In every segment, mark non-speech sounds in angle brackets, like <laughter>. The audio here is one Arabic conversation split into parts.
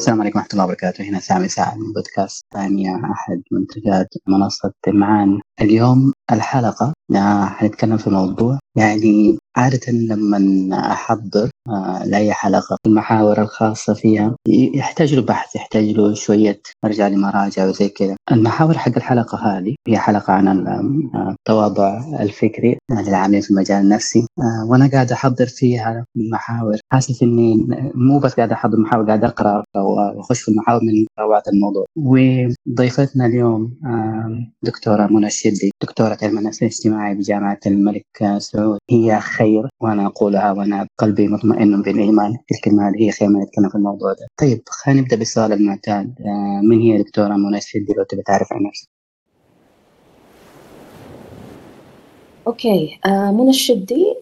السلام عليكم ورحمة الله وبركاته. هنا سامي سعد من بودكاست ثانية أحد منتجات منصة تلمعان اليوم الحلقة حنتكلم في موضوع يعني عادة لما أحضر آه، لأي حلقة. المحاور الخاصة فيها يحتاج له بحث يحتاج له شوية أرجع لمراجع وزي كذا. المحاور حق الحلقة هذه هي حلقة عن آه، التواضع الفكري للعاملين في المجال النفسي. آه، وأنا قاعد أحضر فيها المحاور. حاسس إني مو بس قاعد أحضر محاور قاعد أقرأ وأخش في المحاور من روعة الموضوع. وضيفتنا اليوم دكتورة منى الشدي دكتورة علم النفس الاجتماعي بجامعة الملك سعود. هي خير وأنا أقولها وأنا قلبي مطمئن. بالإيمان في الكلمة هذه هي خير ما نتكلم في الموضوع ده. طيب خلينا نبدأ بالسؤال المعتاد. آه، من هي دكتورة منى الشدي؟ لو تبي تعرف عن نفسك. أوكي. آه منى الشدي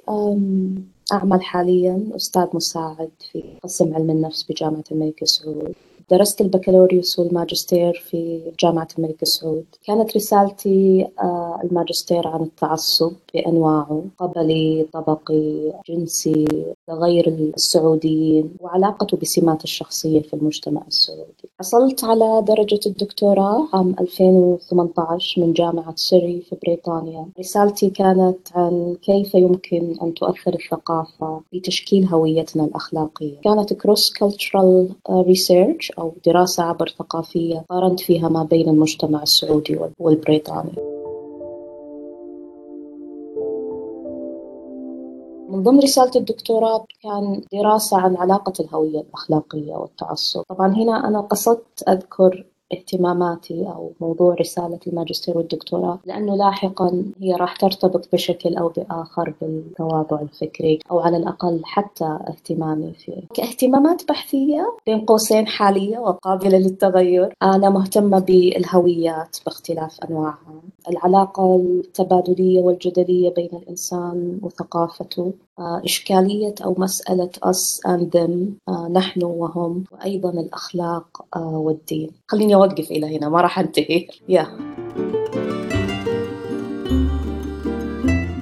أعمل حاليا أستاذ مساعد في قسم علم النفس بجامعة الملك سعود درست البكالوريوس والماجستير في جامعة الملك سعود كانت رسالتي آه، الماجستير عن التعصب بأنواعه قبلي طبقي جنسي غير السعوديين وعلاقته بسمات الشخصية في المجتمع السعودي. حصلت على درجة الدكتوراه عام 2018 من جامعة سوري في بريطانيا. رسالتي كانت عن كيف يمكن أن تؤثر الثقافة في تشكيل هويتنا الأخلاقية. كانت cross cultural research أو دراسة عبر ثقافية قارنت فيها ما بين المجتمع السعودي والبريطاني. من ضمن رسالة الدكتوراه كان دراسة عن علاقة الهوية الأخلاقية والتعصب. طبعا هنا أنا قصدت أذكر اهتماماتي أو موضوع رسالة الماجستير والدكتوراه لأنه لاحقا هي راح ترتبط بشكل أو بآخر بالتواضع الفكري أو على الأقل حتى اهتمامي فيه. كاهتمامات بحثية بين قوسين حالية وقابلة للتغير أنا مهتمة بالهويات باختلاف أنواعها. العلاقة التبادلية والجدلية بين الإنسان وثقافته إشكالية أو مسألة us and them آه، نحن وهم وأيضا الأخلاق آه، والدين. خليني أوقف إلى هنا ما راح أنتهي. يا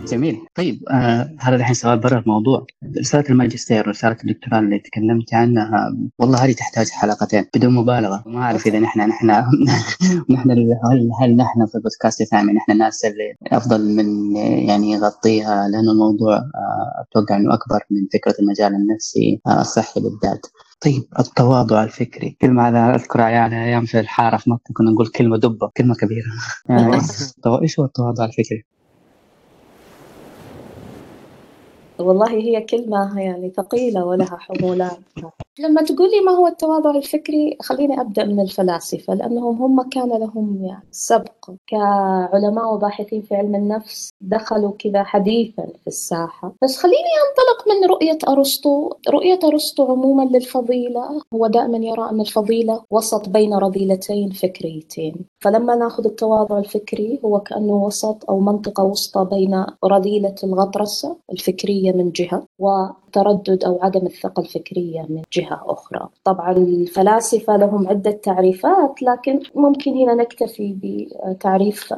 جميل. طيب آه هذا الحين سؤال برا الموضوع رسالة الماجستير ورسالة الدكتوراه اللي تكلمت عنها والله هذه تحتاج حلقتين بدون مبالغة. ما أعرف إذا نحن نحن <laughs> نحن هل هل نحن في البودكاست الثاني نحن الناس اللي أفضل من يعني يغطيها؟ لأنه الموضوع آه أتوقع إنه أكبر من فكرة المجال النفسي آه الصحي بالذات. طيب التواضع الفكري. كلمة هذا أذكر يعني أيام في الحارة في مكة كنا نقول كلمة دبة كلمة كبيرة. <laughs> يعني إيش هو التواضع الفكري؟ والله هي كلمة يعني ثقيلة ولها حمولات. لما تقولي ما هو التواضع الفكري خليني أبدأ من الفلاسفة لأنهم هم كان لهم يعني سبق كعلماء وباحثين في علم النفس دخلوا كذا حديثا في الساحة. بس خليني أنطلق من رؤية أرسطو. رؤية أرسطو عموما للفضيلة هو دائما يرى أن الفضيلة وسط بين رذيلتين فكريتين. فلما نأخذ التواضع الفكري هو كأنه وسط أو منطقة وسطى بين رذيلة الغطرسة الفكرية من جهة والتردد أو عدم الثقة الفكرية من جهة أخرى. طبعا الفلاسفة لهم عدة تعريفات لكن ممكن هنا نكتفي بتعريف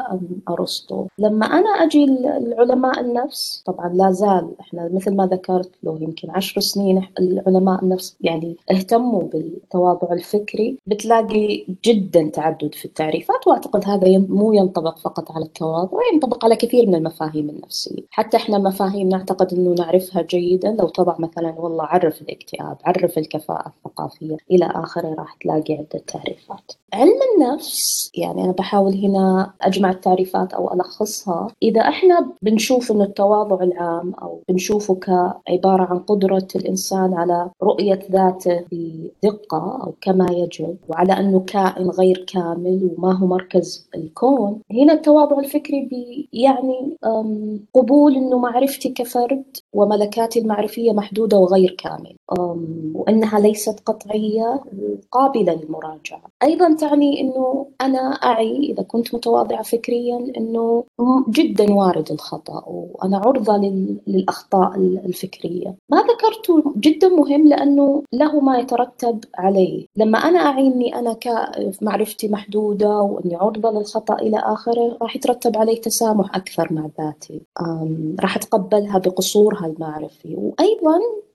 أرسطو. لما أنا أجي العلماء النفس طبعا لا زال إحنا مثل ما ذكرت له يمكن عشر سنين العلماء النفس يعني اهتموا بالتواضع الفكري بتلاقي جدا تعدد في التعريفات وأعتقد هذا مو ينطبق فقط على التواضع ينطبق على كثير من المفاهيم النفسية. حتى إحنا مفاهيم نعتقد أنه نعرفها جيدا لو طبع مثلا والله عرف الاكتئاب عرف الكفاءة الثقافية إلى آخره راح تلاقي عدة تعريفات. علم النفس يعني أنا بحاول هنا أجمع التعريفات أو ألخصها. إذا إحنا بنشوف أن التواضع العام أو بنشوفه كعبارة عن قدرة الإنسان على رؤية ذاته بدقة أو كما يجب وعلى أنه كائن غير كامل وما هو مركز الكون هنا التواضع الفكري يعني قبول أنه معرفتي كفرد وملكاتي المعرفية محدودة وغير كامل وأنها ليست قطعية قابلة للمراجعة. أيضا تعني أنه أنا أعي إذا كنت متواضعة فكريا أنه جدا وارد الخطأ وأنا عرضة للأخطاء الفكرية. ما ذكرته جدا مهم لأنه له ما يترتب عليه. لما أنا أعي أني أنا معرفتي محدودة وأني عرضة للخطأ إلى آخره راح يترتب علي تسامح أكثر مع ذاتي. راح أتقبلها بقصورها المعرفي وأيضا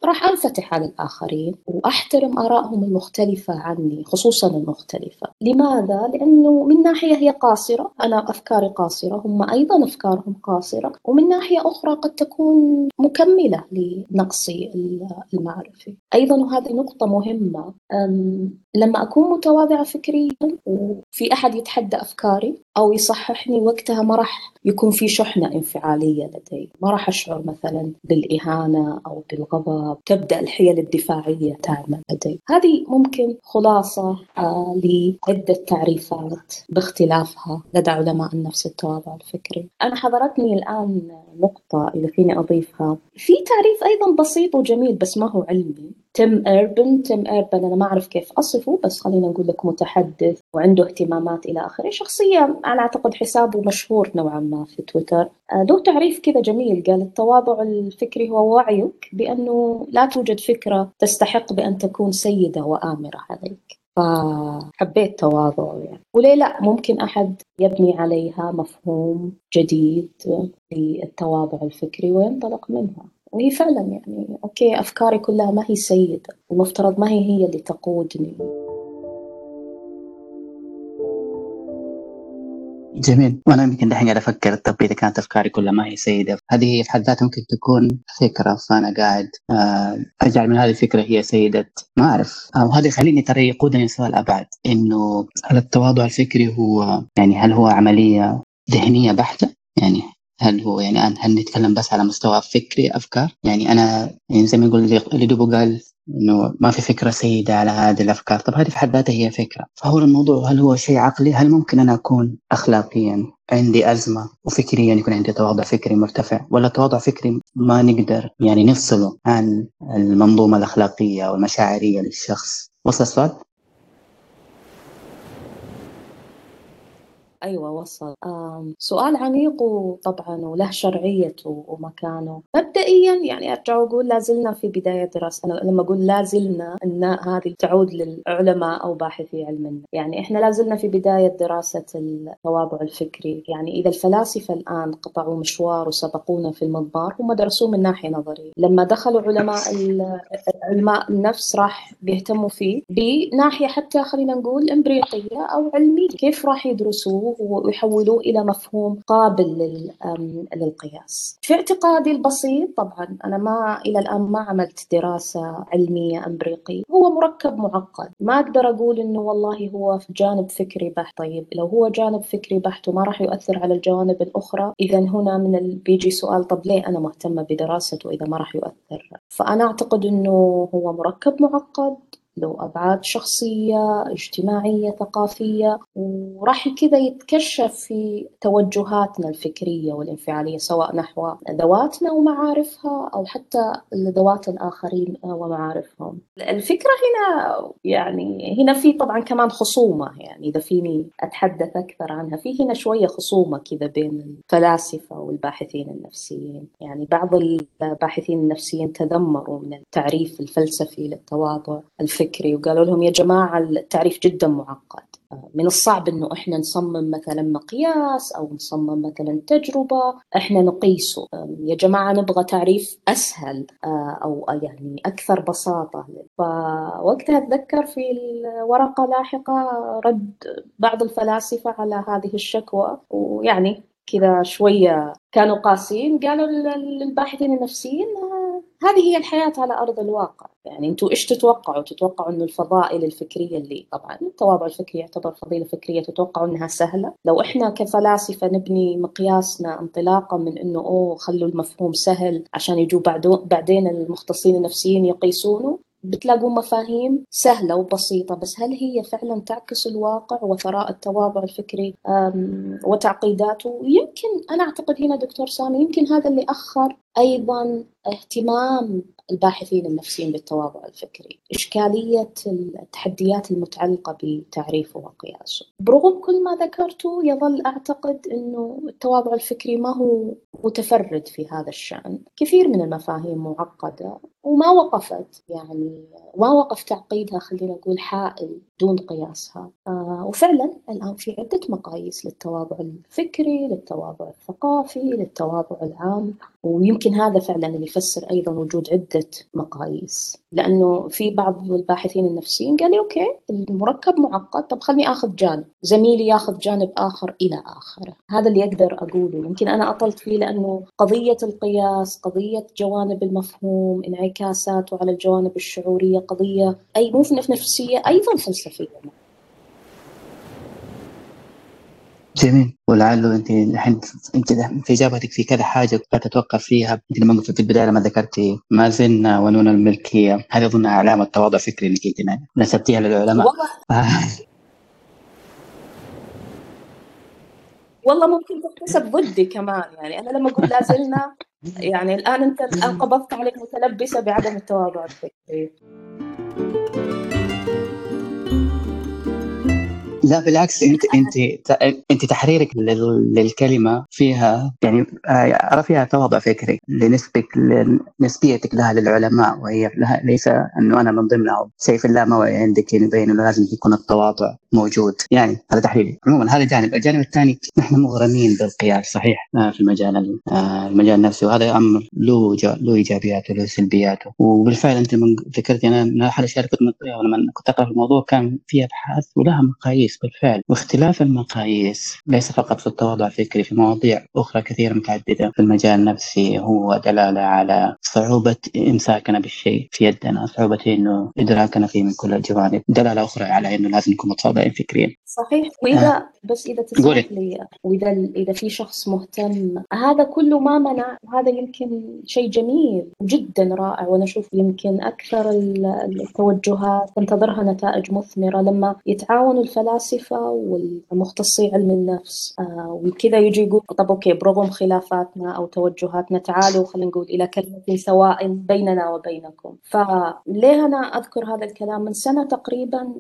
راح أنفتح على الآخرين وأحترم آرائهم المختلفة عني خصوصا المختلفة. لماذا؟ لأنه من ناحية هي قاصرة أنا أفكاري قاصرة هم أيضا أفكارهم قاصرة ومن ناحية أخرى قد تكون مكملة لنقصي المعرفي أيضا وهذه نقطة مهمة. لما أكون متواضعة فكريا وفي أحد يتحدى أفكاري أو يصححني وقتها ما راح يكون في شحنة انفعالية لدي. ما راح أشعر مثلا بالإهانة أو بالغضب. تبدأ الحيل الدفاعية تعمل لدي. هذه ممكن خلاصة آه لعدة تعريفات باختلافها لدى علماء النفس التواضع الفكري. أنا حضرتني الآن نقطة إذا فيني أضيفها. في تعريف أيضا بسيط وجميل بس ما هو علمي. تيم ايربان تيم ايربان أنا ما أعرف كيف أصفه بس خلينا نقول لك متحدث وعنده اهتمامات إلى آخره. شخصية أنا أعتقد حسابه مشهور نوعا ما في تويتر. آه، له تعريف كذا جميل. قال التواضع الفكري هو وعيك بأنه لا توجد فكرة تستحق بأن تكون سيدة وآمرة عليك. فحبيت تواضعه يعني. وليه لا؟ ممكن أحد يبني عليها مفهوم جديد للتواضع الفكري وينطلق منها. وهي فعلا يعني أوكي أفكاري كلها ما هي سيدة المفترض ما هي هي اللي تقودني. جميل. وأنا يمكن دحين قاعد أفكر طب إذا كانت أفكاري كلها ما هي سيدة. هذه هي في حد ذاتها ممكن تكون فكرة فأنا قاعد آه، اجعل من هذه الفكرة هي سيدة. ما أعرف. آه، وهذا يخليني ترى يقودني لسؤال أبعد إنه هل التواضع الفكري هو يعني هل هو عملية ذهنية بحتة؟ يعني هل هو يعني هل نتكلم بس على مستوى فكري أفكار؟ يعني أنا يعني زي ما يقول اللي دوبو قال إنه ما في فكرة سيدة على هذه الأفكار. طب هذه في حد ذاتها هي فكرة. فهو الموضوع هل هو شيء عقلي؟ هل ممكن أنا أكون اخلاقيا عندي أزمة وفكريا يكون عندي تواضع فكري مرتفع؟ ولا تواضع فكري ما نقدر يعني نفصله عن المنظومة الأخلاقية والمشاعريه للشخص؟ وصل السؤال؟ أيوة وصل. سؤال عميق وطبعا وله شرعيته ومكانه. مبدئيا يعني أرجع وأقول لازلنا في بداية دراسة. أنا لما أقول لازلنا أن هذه تعود للعلماء أو باحثي علم. يعني إحنا لازلنا في بداية دراسة التواضع الفكري. يعني إذا الفلاسفة الآن قطعوا مشوار وسبقونا في المضمار هم درسوه من ناحية نظرية. لما دخلوا علماء علماء النفس راح بيهتموا فيه بناحية حتى خلينا نقول إمبريقية أو علمية. كيف راح يدرسوه ويحولوه إلى مفهوم قابل للقياس. في اعتقادي البسيط طبعا أنا ما إلى الآن ما عملت دراسة علمية أمريكية هو مركب معقد. ما أقدر أقول إنه والله هو في جانب فكري بحت. طيب لو هو جانب فكري بحت وما راح يؤثر على الجوانب الأخرى إذا هنا من ال... بيجي سؤال طب ليه أنا مهتمة بدراسته إذا ما راح يؤثر؟ فأنا أعتقد إنه هو مركب معقد. له أبعاد شخصية اجتماعية ثقافية وراح كذا يتكشف في توجهاتنا الفكرية والانفعالية سواء نحو ذواتنا ومعارفها أو حتى ذوات الآخرين ومعارفهم. الفكرة هنا يعني هنا في طبعا كمان خصومة يعني إذا فيني أتحدث أكثر عنها في هنا شوية خصومة كذا بين الفلاسفة والباحثين النفسيين. يعني بعض الباحثين النفسيين تذمروا من التعريف الفلسفي للتواضع الفكري الفكري وقالوا لهم يا جماعة التعريف جدا معقد. من الصعب إنه إحنا نصمم مثلا مقياس أو نصمم مثلا تجربة إحنا نقيسه. يا جماعة نبغى تعريف أسهل أو يعني أكثر بساطة. فوقتها أتذكر في الورقة لاحقة رد بعض الفلاسفة على هذه الشكوى ويعني كذا شوية كانوا قاسيين. قالوا للباحثين النفسيين هذه هي الحياة على أرض الواقع. يعني أنتم إيش تتوقعوا؟ تتوقعوا أنه الفضائل الفكرية اللي طبعا التواضع الفكري يعتبر فضيلة فكرية تتوقعوا أنها سهلة؟ لو إحنا كفلاسفة نبني مقياسنا انطلاقا من أنه أوه خلوا المفهوم سهل عشان يجوا بعدين المختصين النفسيين يقيسونه بتلاقوا مفاهيم سهلة وبسيطة بس هل هي فعلا تعكس الواقع وثراء التواضع الفكري وتعقيداته؟ يمكن أنا أعتقد هنا دكتور سامي يمكن هذا اللي أخر أيضا اهتمام الباحثين النفسيين بالتواضع الفكري. إشكالية التحديات المتعلقة بتعريفه وقياسه برغم كل ما ذكرته يظل أعتقد أنه التواضع الفكري ما هو متفرد في هذا الشأن. كثير من المفاهيم معقدة وما وقفت. يعني ما وقف تعقيدها خلينا نقول حائل دون قياسها. آه وفعلا الآن في عدة مقاييس للتواضع الفكري للتواضع الثقافي للتواضع العام. ويمكن هذا فعلا اللي يفسر أيضا وجود عدة مقاييس. لأنه في بعض الباحثين النفسيين قال لي أوكي المركب معقد طب خلني أخذ جانب. زميلي ياخذ جانب آخر إلى آخره. هذا اللي أقدر أقوله. يمكن أنا أطلت فيه لأنه قضية القياس قضية جوانب المفهوم انعكاساته على الجوانب الشعورية قضية أي مو نفسية أيضا فلسفية. جميل. ولعله انت الحين انت في إجابتك في كذا حاجة تتوقف فيها. انت لما قلت في البداية لما ذكرتي ما زلنا ونون الملكية. هذه أظن علامه تواضع فكري انك انت نسبتيها للعلماء. والله. <laughs> ممكن تحتسب ضدي كمان. يعني أنا لما أقول لا زلنا يعني الآن أنت الآن قبضت عليك متلبسة بعدم التواضع الفكري. لا بالعكس انت انت انت تحريرك للكلمة فيها يعني أرى فيها تواضع فكري لنسبك نسبيتك لها للعلماء وهي لها ليس أنه أنا من ضمنها. سيف اللاموعي عندك يبين أنه لازم يكون التواضع موجود. يعني هذا تحليلي. عموما هذا جانب. الجانب الثاني نحن مغرمين بالقياس صحيح؟ آه، في المجال آه، المجال النفسي. وهذا أمر له له إيجابياته له سلبياته. وبالفعل أنت من ذكرتي أنا من أحد الاشياء اللي كنت لما كنت أقرأ في الموضوع كان في أبحاث ولها مقاييس. بالفعل واختلاف المقاييس. ليس فقط في التواضع الفكري في مواضيع أخرى كثيرة متعددة. في المجال النفسي هو دلالة على صعوبة إمساكنا بالشيء في يدنا صعوبة إنه إدراكنا فيه من كل الجوانب. دلالة أخرى على إنه لازم نكون متواضعين فكريا. صحيح. وإذا آه. بس إذا تسمح لي وإذا إذا في شخص مهتم هذا كله ما منع وهذا يمكن شيء جميل جدا رائع وأنا أشوف يمكن أكثر التوجهات تنتظرها نتائج مثمرة لما يتعاونوا الفلاسفه والمختصي علم النفس. آه وكذا يجي يقول طب أوكي برغم خلافاتنا أو توجهاتنا تعالوا خلينا نقول إلى كلمة سواء بيننا وبينكم. فليه أنا أذكر هذا الكلام؟ من سنة تقريبا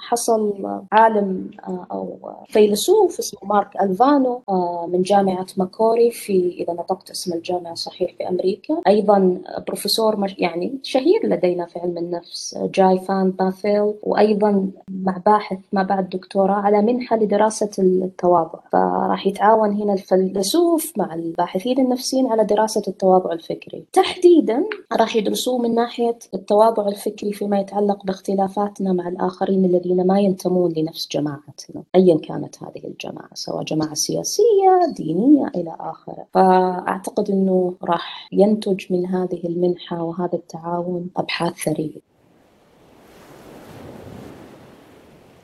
حصل عالم آه، أو فيلسوف اسمه مارك ألفانو آه، من جامعة ماكوري في إذا نطقت اسم الجامعة صحيح في أمريكا. أيضا بروفيسور يعني شهير لدينا في علم النفس جاي فان باثيل وأيضا مع باحث ما بعد دكتوراه على منحة لدراسة التواضع فراح يتعاون هنا الفيلسوف مع الباحثين النفسيين على دراسة التواضع الفكري. تحديدا راح يدرسوه من ناحية التواضع الفكري فيما يتعلق باختلافاتنا مع الآخرين الذين ما ينتمون لنفس جماعتنا أيا كانت هذه الجماعة سواء جماعة سياسية دينية إلى آخره. فأعتقد أنه راح ينتج من هذه المنحة وهذا التعاون أبحاث ثرية.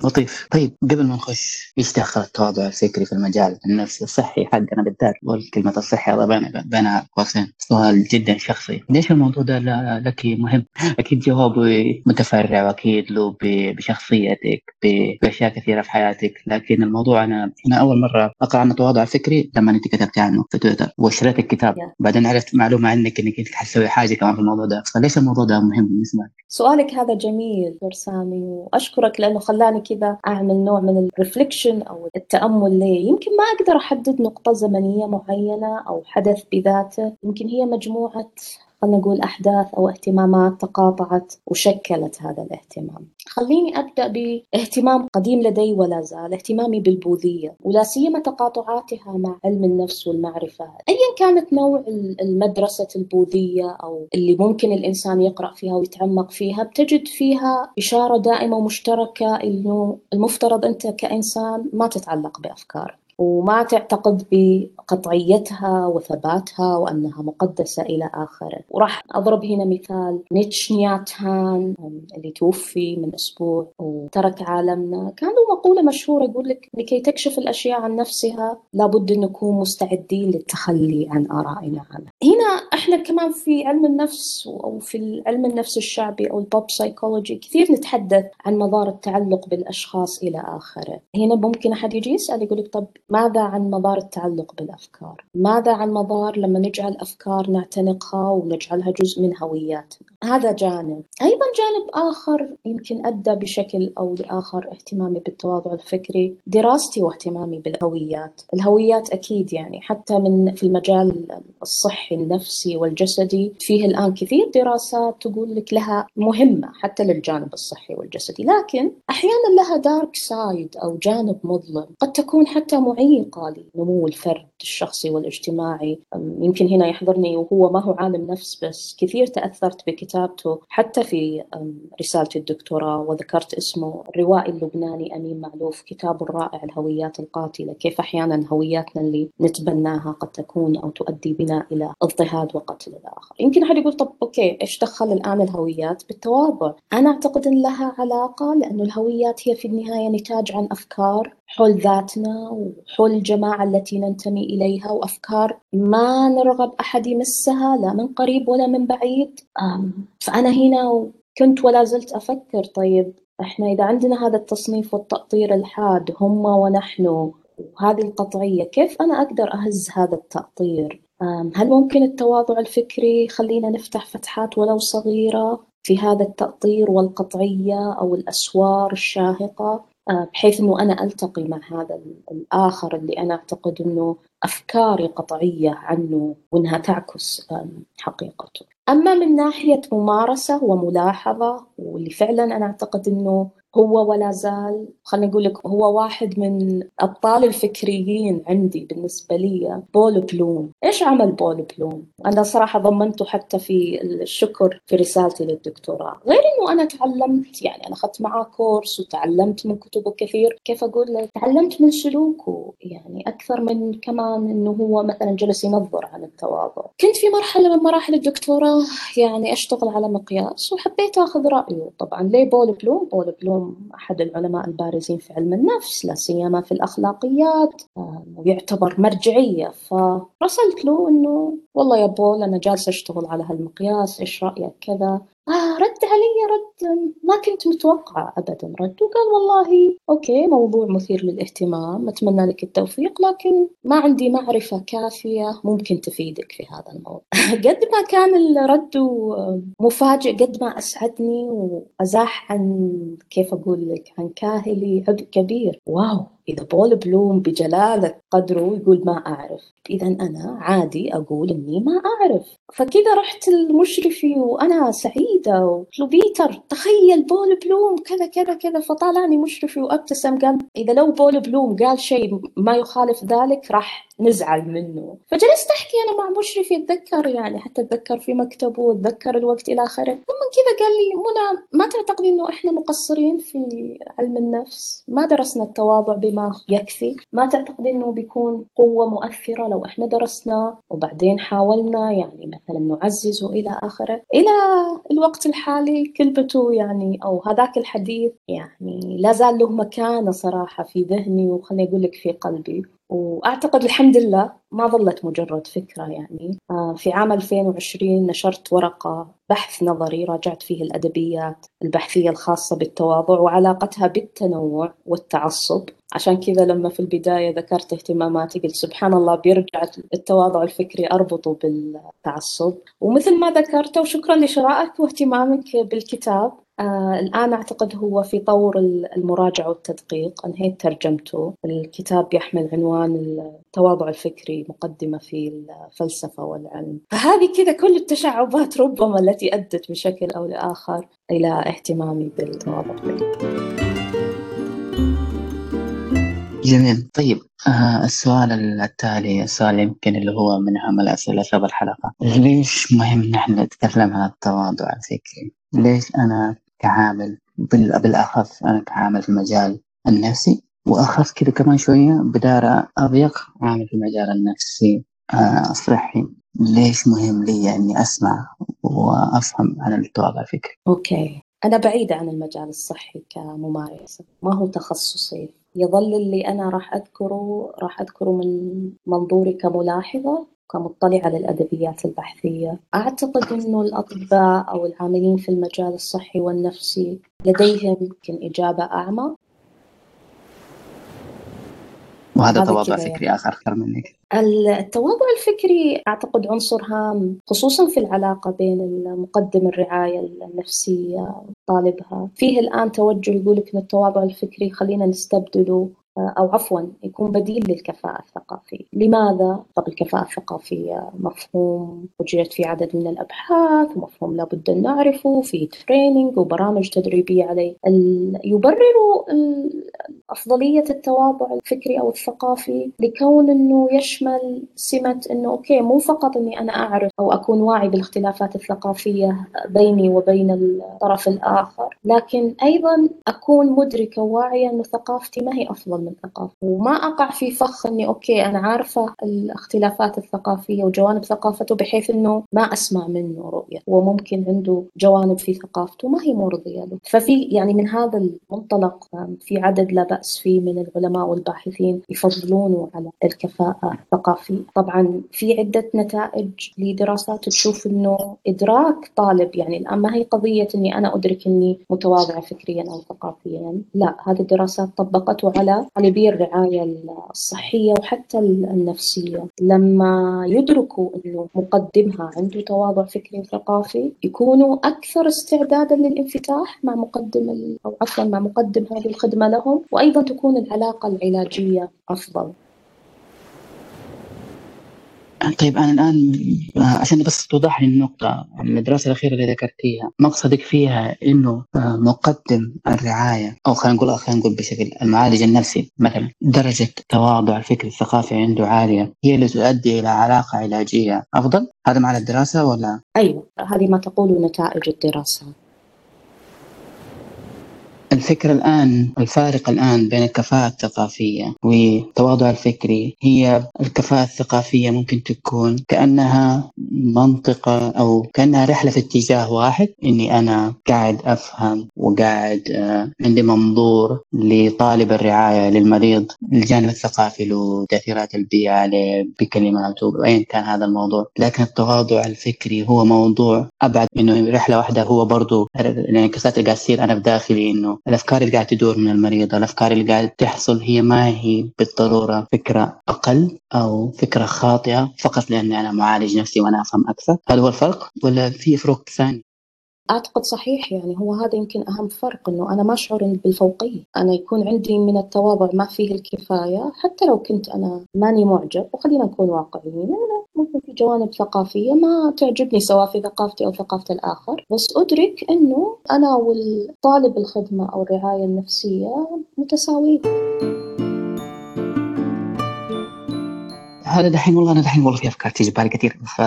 لطيف. طيب قبل ما نخش إيش دخل التواضع الفكري في المجال؟ النفسي الصحي حقنا بالذات والكلمة الصحة بين بين قوسين. سؤال جدا شخصي. ليش الموضوع ده لك مهم؟ <laughs> أكيد جوابه متفرع وأكيد له بشخصيتك بأشياء كثيرة في حياتك. لكن الموضوع أنا أنا أول مرة أقرأ عن التواضع الفكري لما أنت كتبت عنه في تويتر وشريت الكتاب. بعدين عرفت معلومة عنك إنك أنت حتسوي حاجة كمان في الموضوع ده. فليش الموضوع ده مهم بالنسبة لك؟ سؤالك هذا جميل دكتور سامي وأشكرك لأنه خلاني كذا أعمل نوع من الرفليكشن أو التأمل ليه. يمكن ما أقدر أحدد نقطة زمنية معينة أو حدث بذاته. يمكن هي مجموعة خلينا نقول أحداث أو اهتمامات تقاطعت وشكلت هذا الاهتمام. خليني أبدأ باهتمام قديم لدي ولا زال اهتمامي بالبوذية ولا سيما تقاطعاتها مع علم النفس والمعرفة. أيا كانت نوع المدرسة البوذية أو اللي ممكن الإنسان يقرأ فيها ويتعمق فيها بتجد فيها إشارة دائمة ومشتركة إنه المفترض أنت كإنسان ما تتعلق بأفكارك. وما تعتقد بقطعيتها وثباتها وأنها مقدسة إلى آخره. وراح أضرب هنا مثال نيتش نياتان اللي توفي من أسبوع وترك عالمنا. كان له مقولة مشهورة يقول لك لكي تكشف الأشياء عن نفسها لابد أن نكون مستعدين للتخلي عن آرائنا عنها هنا إحنا كمان في علم النفس أو في علم النفس الشعبي أو ال pop psychology كثير نتحدث عن مضار التعلق بالأشخاص إلى آخره. هنا ممكن أحد يجي يسأل يقول لك طب ماذا عن مضار التعلق بالأفكار؟ ماذا عن مضار لما نجعل أفكار نعتنقها ونجعلها جزء من هوياتنا؟ هذا جانب، أيضا جانب آخر يمكن أدى بشكل أو لآخر اهتمامي بالتواضع الفكري، دراستي واهتمامي بالهويات، الهويات أكيد يعني حتى من في المجال الصحي النفسي والجسدي فيه الآن كثير دراسات تقول لك لها مهمة حتى للجانب الصحي والجسدي، لكن أحيانا لها dark side أو جانب مظلم، قد تكون حتى معيقة لنمو الفرد الشخصي والاجتماعي. يمكن هنا يحضرني وهو ما هو عالم نفس بس كثير تأثرت بكتابته حتى في رسالة الدكتوراه وذكرت اسمه الروائي اللبناني أمين معلوف كتابه الرائع الهويات القاتلة كيف أحيانا هوياتنا اللي نتبناها قد تكون أو تؤدي بنا إلى اضطهاد وقتل الآخر. يمكن أحد يقول طب okay إيش دخل الآن الهويات بالتواضع أنا أعتقد أن لها علاقة لأن الهويات هي في النهاية نتاج عن أفكار حول ذاتنا وحول الجماعة التي ننتمي إليها وأفكار ما نرغب أحد يمسها لا من قريب ولا من بعيد. فأنا هنا كنت ولا زلت أفكر طيب إحنا إذا عندنا هذا التصنيف والتأطير الحاد هم ونحن وهذه القطعية كيف أنا أقدر أهز هذا التأطير؟ هل ممكن التواضع الفكري يخلينا نفتح فتحات ولو صغيرة في هذا التأطير والقطعية أو الأسوار الشاهقة؟ بحيث إنه أنا ألتقي مع هذا الآخر اللي أنا أعتقد إنه أفكاري قطعية عنه وإنها تعكس حقيقته. أما من ناحية ممارسة وملاحظة واللي فعلا أنا أعتقد إنه هو ولا زال خليني أقول لك هو واحد من أبطال الفكريين عندي بالنسبة لي بول بلوم إيش عمل بول بلوم؟ أنا صراحة ضمنته حتى في الشكر في رسالتي للدكتوراه غير أنا تعلمت يعني أنا أخذت معاه كورس وتعلمت من كتبه كثير. كيف أقول لك تعلمت من سلوكه يعني أكثر من كمان أنه هو مثلا جلس ينظر عن التواضع. كنت في مرحلة من مراحل الدكتوراه يعني أشتغل على مقياس وحبيت أخذ رأيه. طبعا ليه بول بلوم؟ بول بلوم أحد العلماء البارزين في علم النفس لا سيما في الأخلاقيات ويعتبر مرجعية. فرسلت له إنه والله يا بول أنا جالسة أشتغل على هالمقياس إيش رأيك؟ كذا. آه رد علي رد. ما كنت متوقعة أبدا. رد وقال والله okay موضوع مثير للاهتمام. أتمنى لك التوفيق لكن ما عندي معرفة كافية ممكن تفيدك في هذا الموضوع. <laughs> قد ما كان الرد مفاجئ قد ما أسعدني وأزاح عن كيف أقول لك عن كاهلي عبء كبير. wow. إذا بول بلوم بجلالة قدره يقول ما أعرف. إذا أنا عادي أقول إني ما أعرف. فكذا رحت لمشرفي وأنا سعيدة وقلت بيتر تخيل بول بلوم كذا كذا كذا. فطالعني مشرفي وأبتسم قال إذا لو بول بلوم قال شيء ما يخالف ذلك راح نزعل منه. فجلست أحكي أنا مع مشرفي أتذكر يعني حتى أتذكر في مكتبه أتذكر الوقت إلى آخره. ثم كذا قال لي منى ما تعتقدي إنه إحنا مقصرين في علم النفس؟ ما درسنا التواضع بما يكفي. ما تعتقدي إنه بيكون قوة مؤثرة لو إحنا درسنا وبعدين حاولنا يعني مثلا نعززه إلى آخره؟ إلى الوقت الحالي كلمته يعني أو هذاك الحديث يعني لا زال له مكانة صراحة في ذهني وخليني أقول لك في قلبي. وأعتقد الحمد لله ما ظلت مجرد فكرة يعني. آه، في عام 2020 نشرت ورقة بحث نظري راجعت فيه الأدبيات البحثية الخاصة بالتواضع وعلاقتها بالتنوع والتعصب. عشان كذا لما في البداية ذكرت اهتماماتي قلت سبحان الله بيرجع التواضع الفكري أربطه بالتعصب. ومثل ما ذكرت وشكرا لشرائك واهتمامك بالكتاب آه الآن أعتقد هو في طور المراجعة والتدقيق. أنهيت ترجمته. الكتاب يحمل عنوان التواضع الفكري مقدمة في الفلسفة والعلم. فهذه كذا كل التشعبات ربما التي أدت بشكل أو لآخر إلى اهتمامي بالتواضع الفكري. جميل. طيب آه السؤال التالي السؤال يمكن اللي هو من أهم الأسئلة في الحلقة ليش مهم نحن نتكلم عن التواضع الفكري؟ ليش أنا كعامل بالأخص أنا كعامل في المجال النفسي وأخص كذا كمان شوية بدارة أضيق عامل في المجال النفسي آه الصحي. ليش مهم لي أني أسمع وأفهم عن التواضع الفكري أوكي. أنا بعيدة عن المجال الصحي كممارسة ما هو تخصصي. يظل اللي أنا راح أذكره راح أذكره من منظوري كملاحظة كمطلع على الأدبيات البحثية. أعتقد أنه الأطباء أو العاملين في المجال الصحي والنفسي لديهم يمكن إجابة أعمى. وهذا تواضع فكري آخر أكثر منك. التواضع الفكري أعتقد عنصر هام خصوصا في العلاقة بين مقدم الرعاية النفسية وطالبها فيه الآن توجه يقول لك أن التواضع الفكري خلينا نستبدله أو عفوا يكون بديل للكفاءة الثقافية لماذا؟ طب الكفاءة الثقافية مفهوم وجدت في عدد من الأبحاث ومفهوم لابد أن نعرفه في training وبرامج تدريبية عليه يبرر أفضلية التواضع الفكري أو الثقافي لكون أنه يشمل سمة أنه okay مو فقط أني أنا أعرف أو أكون واعي بالاختلافات الثقافية بيني وبين الطرف الآخر لكن أيضا أكون مدركة وواعية أنه ثقافتي ما هي أفضل من ثقافة وما أقع في فخ أني okay أنا عارفة الاختلافات الثقافية وجوانب ثقافته بحيث أنه ما أسمع منه رؤية. وممكن عنده جوانب في ثقافته ما هي مرضية له. ففي يعني من هذا المنطلق في عدد لا بأس فيه من العلماء والباحثين يفضلونه على الكفاءة الثقافية. طبعا في عدة نتائج لدراسات تشوف أنه إدراك طالب يعني الآن ما هي قضية أني أنا أدرك أني متواضعة فكريا أو ثقافيا. لا هذه الدراسات طبقته على طالبي الرعاية الصحية وحتى النفسية. لما يدركوا أنه مقدمها عنده تواضع فكري وثقافي يكونوا أكثر استعدادا للانفتاح مع مقدم أو عفوا مع مقدم هذه الخدمة لهم وأيضا تكون العلاقة العلاجية أفضل. طيب أنا الآن عشان بس توضح لي النقطة الدراسة الأخيرة اللي ذكرتيها مقصدك فيها إنه مقدم الرعاية أو خلينا نقول خلينا نقول بشكل المعالج النفسي مثلا درجة تواضع الفكر الثقافي عنده عالية هي اللي تؤدي إلى علاقة علاجية أفضل؟ هذا معنى الدراسة ولا؟ أيوة هذه ما تقوله نتائج الدراسة الفكرة الآن الفارق الآن بين الكفاءة الثقافية والتواضع الفكري هي الكفاءة الثقافية ممكن تكون كأنها منطقة أو كأنها رحلة في اتجاه واحد إني أنا قاعد أفهم وقاعد آه، عندي منظور لطالب الرعاية للمريض الجانب الثقافي له تأثيرات البيئة عليه بكلماته وأيا كان هذا الموضوع. لكن التواضع الفكري هو موضوع أبعد إنه رحلة واحدة هو برضو قاعد تصير أنا بداخلي إنه الأفكار اللي قاعد تدور من المريض الأفكار اللي قاعد تحصل هي ما هي بالضرورة فكرة أقل أو فكرة خاطئة فقط لأني أنا معالج نفسي وأنا أفهم أكثر. هذا هو الفرق ولا في فروق ثانية؟ أعتقد صحيح يعني هو هذا يمكن أهم فرق إنه أنا ما أشعر بالفوقية، أنا يكون عندي من التواضع ما فيه الكفاية حتى لو كنت أنا ماني معجب وخلينا نكون واقعيين أنا ممكن في جوانب ثقافية ما تعجبني سواء في ثقافتي أو ثقافة الآخر، بس أدرك إنه أنا والطالب الخدمة أو الرعاية النفسية متساويين. هذا دحين والله أنا دحين والله في أفكار تيجي ببالي كثير. ف...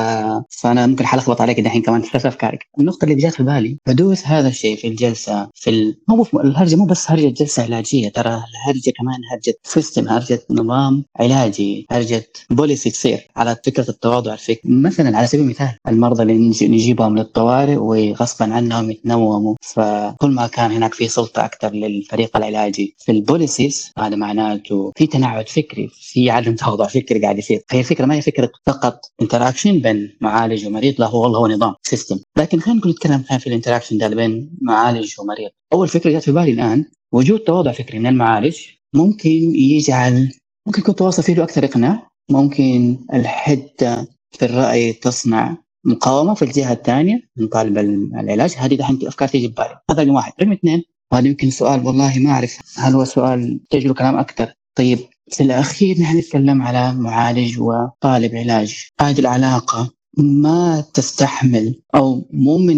فأنا ممكن حلخبط عليك دحين كمان ثلاث أفكارك. النقطة اللي جات في بالي حدوث هذا الشيء في الجلسة في ال... مو الهرجة مو بس هرجة جلسة علاجية ترى الهرجة كمان هرجة system هرجة نظام علاجي هرجة policy تصير على فكرة التواضع الفكري مثلا على سبيل المثال المرضى اللي نجيبهم للطوارئ وغصبا عنهم يتنوموا. فكل ما كان هناك في سلطة أكثر للفريق العلاجي. في ال policies هذا معناته في تعنت فكري في عدم تواضع فكري قاعد يصير. فهي الفكرة ما هي فكرة فقط interaction بين معالج ومريض؟ لا هو والله هو نظام system لكن خلينا نتكلم في الانتراكشن ده بين معالج ومريض. أول فكرة جات في بالي الآن وجود تواضع فكري من المعالج ممكن يجعل ممكن يكون تواصل فيه أكثر إقناع. ممكن الحده في الرأي تصنع مقاومة في الجهة الثانية من طالب العلاج. هذه دحين أفكار تيجي ببالي هذا رقم واحد. رقم اثنين وهذا يمكن سؤال والله ما أعرف هل هو سؤال تجربة كلام أكثر. طيب في الأخير نحن نتكلم على معالج وطالب علاج. هذه العلاقة ما تستحمل أو مو من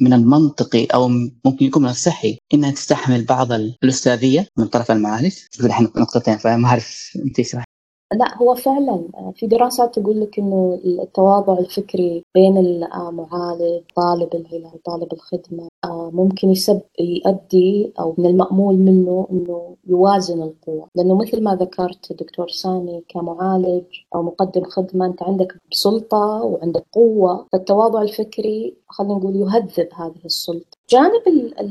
من المنطقي أو ممكن يكون من الصحي إنها تستحمل بعض الأستاذية من طرف المعالج. إحنا نقطتين فما أعرف انت اشرح لا هو فعلا في دراسات تقول لك إنه التواضع الفكري بين المعالج طالب العلاج طالب الخدمة آه، ممكن يسب يؤدي أو من المأمول منه إنه يوازن القوة. لأنه مثل ما ذكرت دكتور سامي كمعالج أو مقدم خدمة أنت عندك سلطة وعندك قوة فالتواضع الفكري خلينا نقول يهذب هذه السلطة. الجانب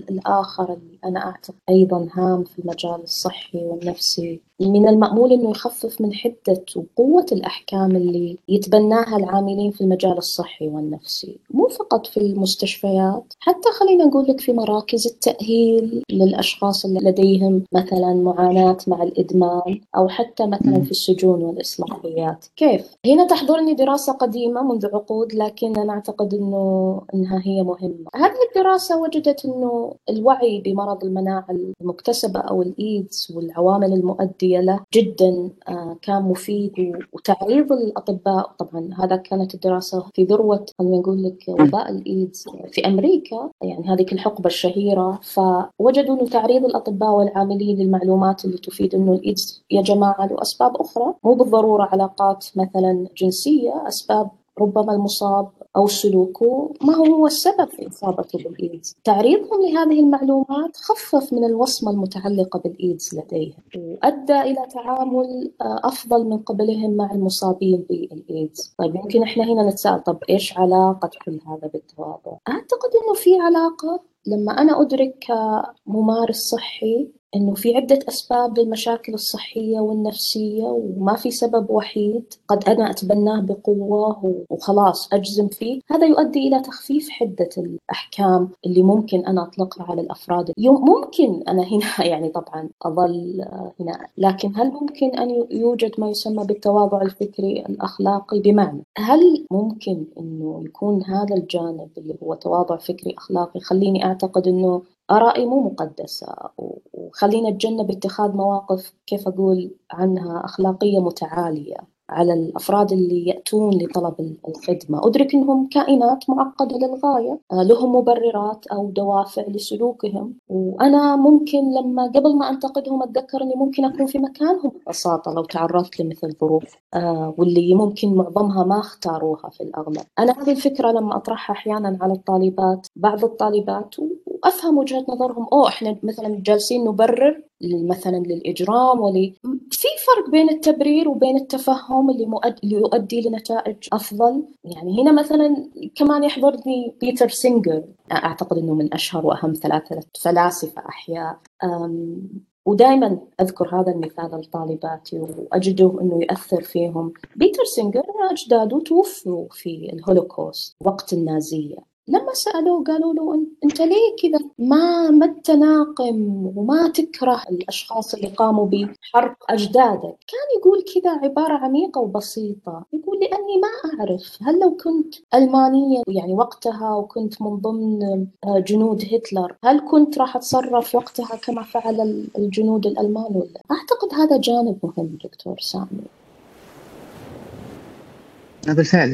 الآخر اللي أنا أعتقد أيضا هام في المجال الصحي والنفسي من المأمول أنه يخفف من حدة وقوة الأحكام اللي يتبناها العاملين في المجال الصحي والنفسي. مو فقط في المستشفيات حتى خلينا خلينا نقول لك في مراكز التأهيل للأشخاص اللي لديهم مثلا معاناة مع الإدمان أو حتى مثلا في السجون والإصلاحيات. كيف؟ هنا تحضرني دراسة قديمة منذ عقود لكن أنا أعتقد أنه أنها هي مهمة. هذه الدراسة وجدت أنه الوعي بمرض المناعة المكتسبة أو الإيدز والعوامل المؤدية له جدا آه، كان مفيد وتعريض الأطباء. طبعا هذا كانت الدراسة في ذروة خلينا نقول لك وباء الإيدز في أمريكا. يعني هذه الحقبة الشهيرة فوجدوا أنه تعريض الأطباء والعاملين للمعلومات اللي تفيد أنه الإيدز يا جماعة له أسباب أخرى. مو بالضرورة علاقات مثلا جنسية أسباب ربما المصاب أو سلوكه ما هو السبب في إصابته بالإيدز؟ تعريضهم لهذه المعلومات خفف من الوصمة المتعلقة بالإيدز لديهم وأدى إلى تعامل آه، أفضل من قبلهم مع المصابين بالإيدز. طيب ممكن إحنا هنا نتساءل طب إيش علاقة كل هذا بالتواضع؟ أعتقد إنه في علاقة. لما أنا أدرك كممارس صحي إنه في عدة أسباب للمشاكل الصحية والنفسية وما في سبب وحيد قد أنا أتبناه بقوة وخلاص أجزم فيه. هذا يؤدي إلى تخفيف حدة الأحكام اللي ممكن أنا أطلقها على الأفراد. ممكن أنا <laughs> هنا يعني طبعا أظل هنا لكن هل ممكن أن يوجد ما يسمى بالتواضع الفكري الأخلاقي؟ بمعنى هل ممكن أنه يكون هذا الجانب اللي هو تواضع فكري أخلاقي خليني أعتقد أنه آرائي مو مقدسة وخلينا نتجنب اتخاذ مواقف كيف أقول عنها أخلاقية متعالية. على الأفراد اللي يأتون لطلب الخدمة. أدرك أنهم كائنات معقدة للغاية آه، لهم مبررات أو دوافع لسلوكهم. وأنا ممكن لما قبل ما أنتقدهم أتذكر أني ممكن أكون في مكانهم. ببساطة لو تعرضت لمثل ظروف آه، واللي ممكن معظمها ما اختاروها في الأغلب. أنا هذه الفكرة لما أطرحها أحيانا على الطالبات بعض الطالبات وأفهم وجهة نظرهم. أوه إحنا مثلا جالسين نبرر مثلا للإجرام ولي في فرق بين التبرير وبين التفهم. اللي, مؤد... اللي يؤدي لنتائج أفضل. يعني هنا مثلا كمان يحضرني بيتر سينجر. أعتقد أنه من أشهر وأهم ثلاثة فلاسفة أحياء. أم... ودائما أذكر هذا المثال لطالباتي وأجده أنه يؤثر فيهم. بيتر سينجر أجداده توفوا في الهولوكوست وقت النازية. لما سألوه قالوا له أنت ليه كذا؟ ما ما تنقم وما تكره الأشخاص اللي قاموا بحرق أجدادك. كان يقول كذا عبارة عميقة وبسيطة يقول لأني ما أعرف هل لو كنت ألمانية يعني وقتها وكنت من ضمن آه، جنود هتلر هل كنت راح أتصرف وقتها كما فعل الجنود الألمان ولا أعتقد هذا جانب مهم دكتور سامي. بالفعل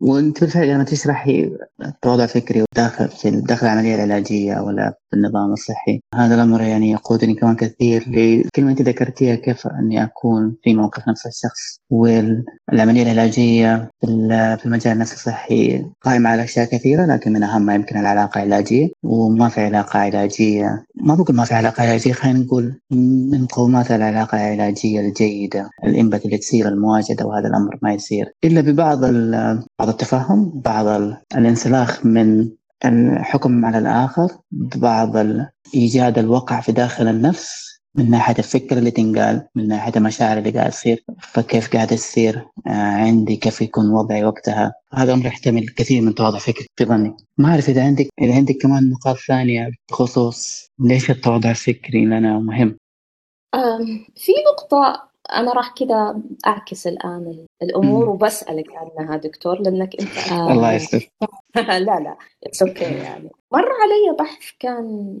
وانت بالفعل لما تشرحي التواضع الفكري داخل في داخل العملية العلاجية ولا النظام الصحي. هذا الأمر يعني يقودني كمان كثير لكلمه أنت ذكرتيها كيف أني أكون في موقف نفس الشخص والعملية العلاجية في المجال النفسي الصحي قائمة على أشياء كثيرة لكن من اهمها يمكن العلاقة العلاجية وما في علاقة علاجية. ما بقول ما في علاقة علاجية خلينا نقول من مقومات العلاقة العلاجية الجيدة الانبت اللي تصير المواجده وهذا الأمر ما يصير. إلا ببعض بعض التفهم بعض الانسلاخ من الحكم على الآخر ببعض إيجاد الوقع في داخل النفس من ناحية الفكرة اللي تنقال من ناحية المشاعر اللي قاعد تصير. فكيف قاعد تصير؟ آه، عندي كيف يكون وضعي وقتها؟ هذا أمر يحتمل كثير من تواضع فكري في ظني. ما أعرف إذا عندك إذا عندك كمان نقاط ثانية بخصوص ليش التواضع الفكري لنا مهم. في نقطة أنا راح كذا أعكس الآن الأمور وبسألك عنها دكتور لأنك أنت <laughs> الله يسلمك. <laughs> لا لا it's okay يعني. مر علي بحث كان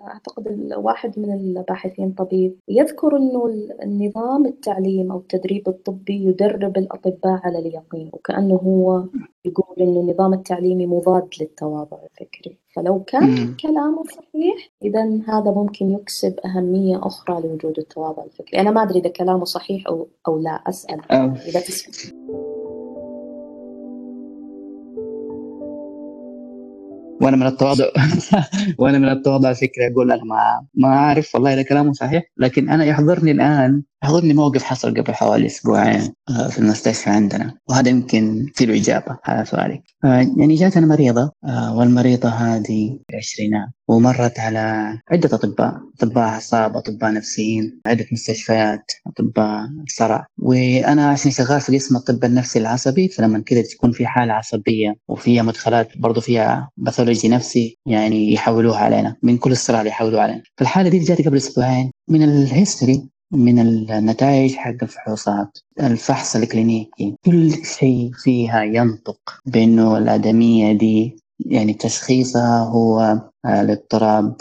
أعتقد واحد من الباحثين طبيب يذكر إنه النظام التعليم أو التدريب الطبي يدرب الأطباء على اليقين وكأنه هو يقول إنه النظام التعليمي مضاد للتواضع الفكري. فلو كان كلامه صحيح إذا هذا ممكن يكسب أهمية أخرى لوجود التواضع الفكري. أنا ما أدري إذا كلامه صحيح أو أو لا أسأل. إذا تسمع وأنا من التواضع <laughs> وأنا من التواضع فكره أقول أنا ما ما أعرف والله إذا كلامه صحيح لكن أنا يحضرني الان يحضرني موقف حصل قبل حوالي أسبوعين آه، في المستشفى عندنا وهذا يمكن في له إجابة على سؤالك. آه، يعني جاتنا مريضة آه، والمريضة هذه في العشرينات ومرت على عدة أطباء أطباء أعصاب أطباء نفسيين عدة مستشفيات أطباء صرع. وأنا عشان شغال في قسم الطب النفسي العصبي فلما كذا تكون في حالة عصبية وفيها مدخلات برضو فيها pathology نفسي يعني يحولوها علينا من كل الصراع اللي يحولوها علينا. فالحالة دي جاتني قبل أسبوعين من ال history من النتائج حق الفحوصات الفحص ال clinical. كل شيء فيها ينطق بأنه الآدمية دي يعني تشخيصها هو الاضطراب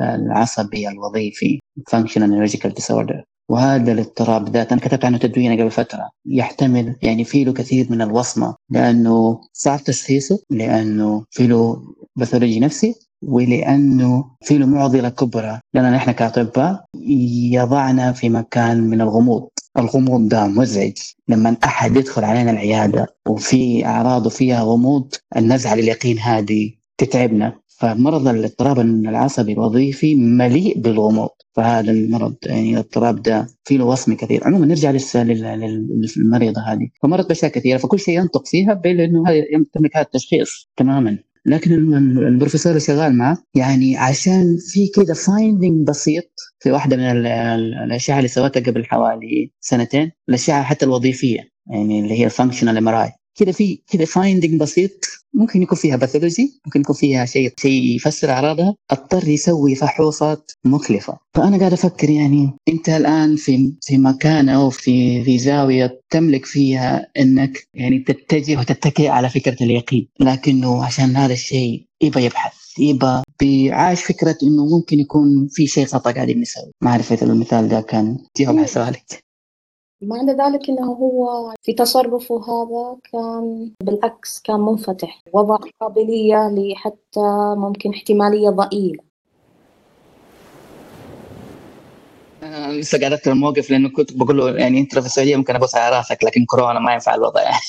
العصبي الوظيفي functional neurological disorder. وهذا الاضطراب ذا أنا كتبت عنه تدوينه قبل فترة يحتمل يعني في له كثير من الوصمة لأنه صعب تشخيصه لأنه في له باثولوجي نفسي ولأنه في له معضلة كبرى لأن نحن كأطباء يضعنا في مكان من الغموض. الغموض ده مزعج. لما أحد يدخل علينا العيادة وفي اعراض وفيها غموض النزعه لليقين هذه تتعبنا. فمرض الاضطراب العصبي الوظيفي مليء بالغموض. فهذا المرض يعني الاضطراب ده فيه له وصمه كثير. عموما نرجع للمريضة هذه. فمرت باشياء كثيرة فكل شيء ينطق فيها بانه هذا يمتلك هذا التشخيص تماما. لكن البروفيسور اللي شغال معه يعني عشان في كده finding بسيط في واحدة من الاشعه اللي سوتها قبل حوالي سنتين الاشعه حتى الوظيفية يعني اللي هي ال functional MRI كده في كده finding بسيط. ممكن يكون فيها pathology ممكن يكون فيها شيء شيء يفسر أعراضها. اضطر يسوي فحوصات مكلفه فأنا قاعد أفكر يعني أنت الآن في في مكان أو في في زاوية تملك فيها إنك يعني تتجه وتتكئ على فكرة اليقين. لكنه عشان هذا الشيء يبغى يبحث يبغى بيعاش فكرة إنه ممكن يكون في شيء خطأ قاعدين نسوي. ما أعرف إذا المثال ده كان جاوب على سؤالك. معنى ذلك إنه هو في تصرفه هذا كان بالعكس كان منفتح. وضع قابلية لحتى ممكن احتمالية ضئيلة. لسه قاعد اذكر الموقف لأنه كنت بقول له يعني أنت في السعودية ممكن أبص على رأسك لكن كورونا ما ينفع الوضع يعني.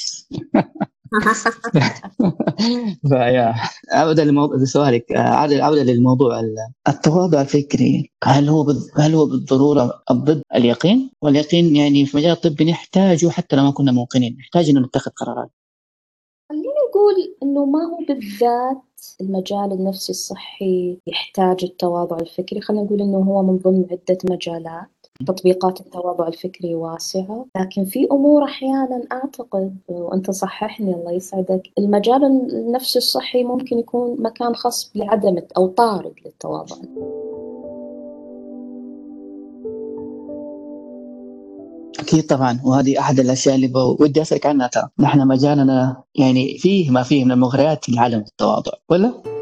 <laughs> <laughs> فيا عودة لموضوع سؤالك عودة عودة للموضوع التواضع الفكري هل هو هل هو بالضرورة ضد اليقين؟ واليقين يعني في مجال الطب نحتاجه حتى لو ما كنا موقنين، نحتاج إنه نتخذ قرارات. خليني أقول إنه ما هو بالذات المجال النفسي الصحي يحتاج التواضع الفكري، خلينا نقول إنه هو من ضمن عدة مجالات. تطبيقات التواضع الفكري واسعة لكن في أمور أحيانا أعتقد وأنت صححني الله يسعدك المجال النفسي الصحي ممكن يكون مكان خاص لعدم أو طارد للتواضع أكيد طبعا وهذه أحد الأشياء اللي ودي أسألك عنها ترى نحن مجالنا يعني فيه ما فيه من المغريات لعدم التواضع ولا؟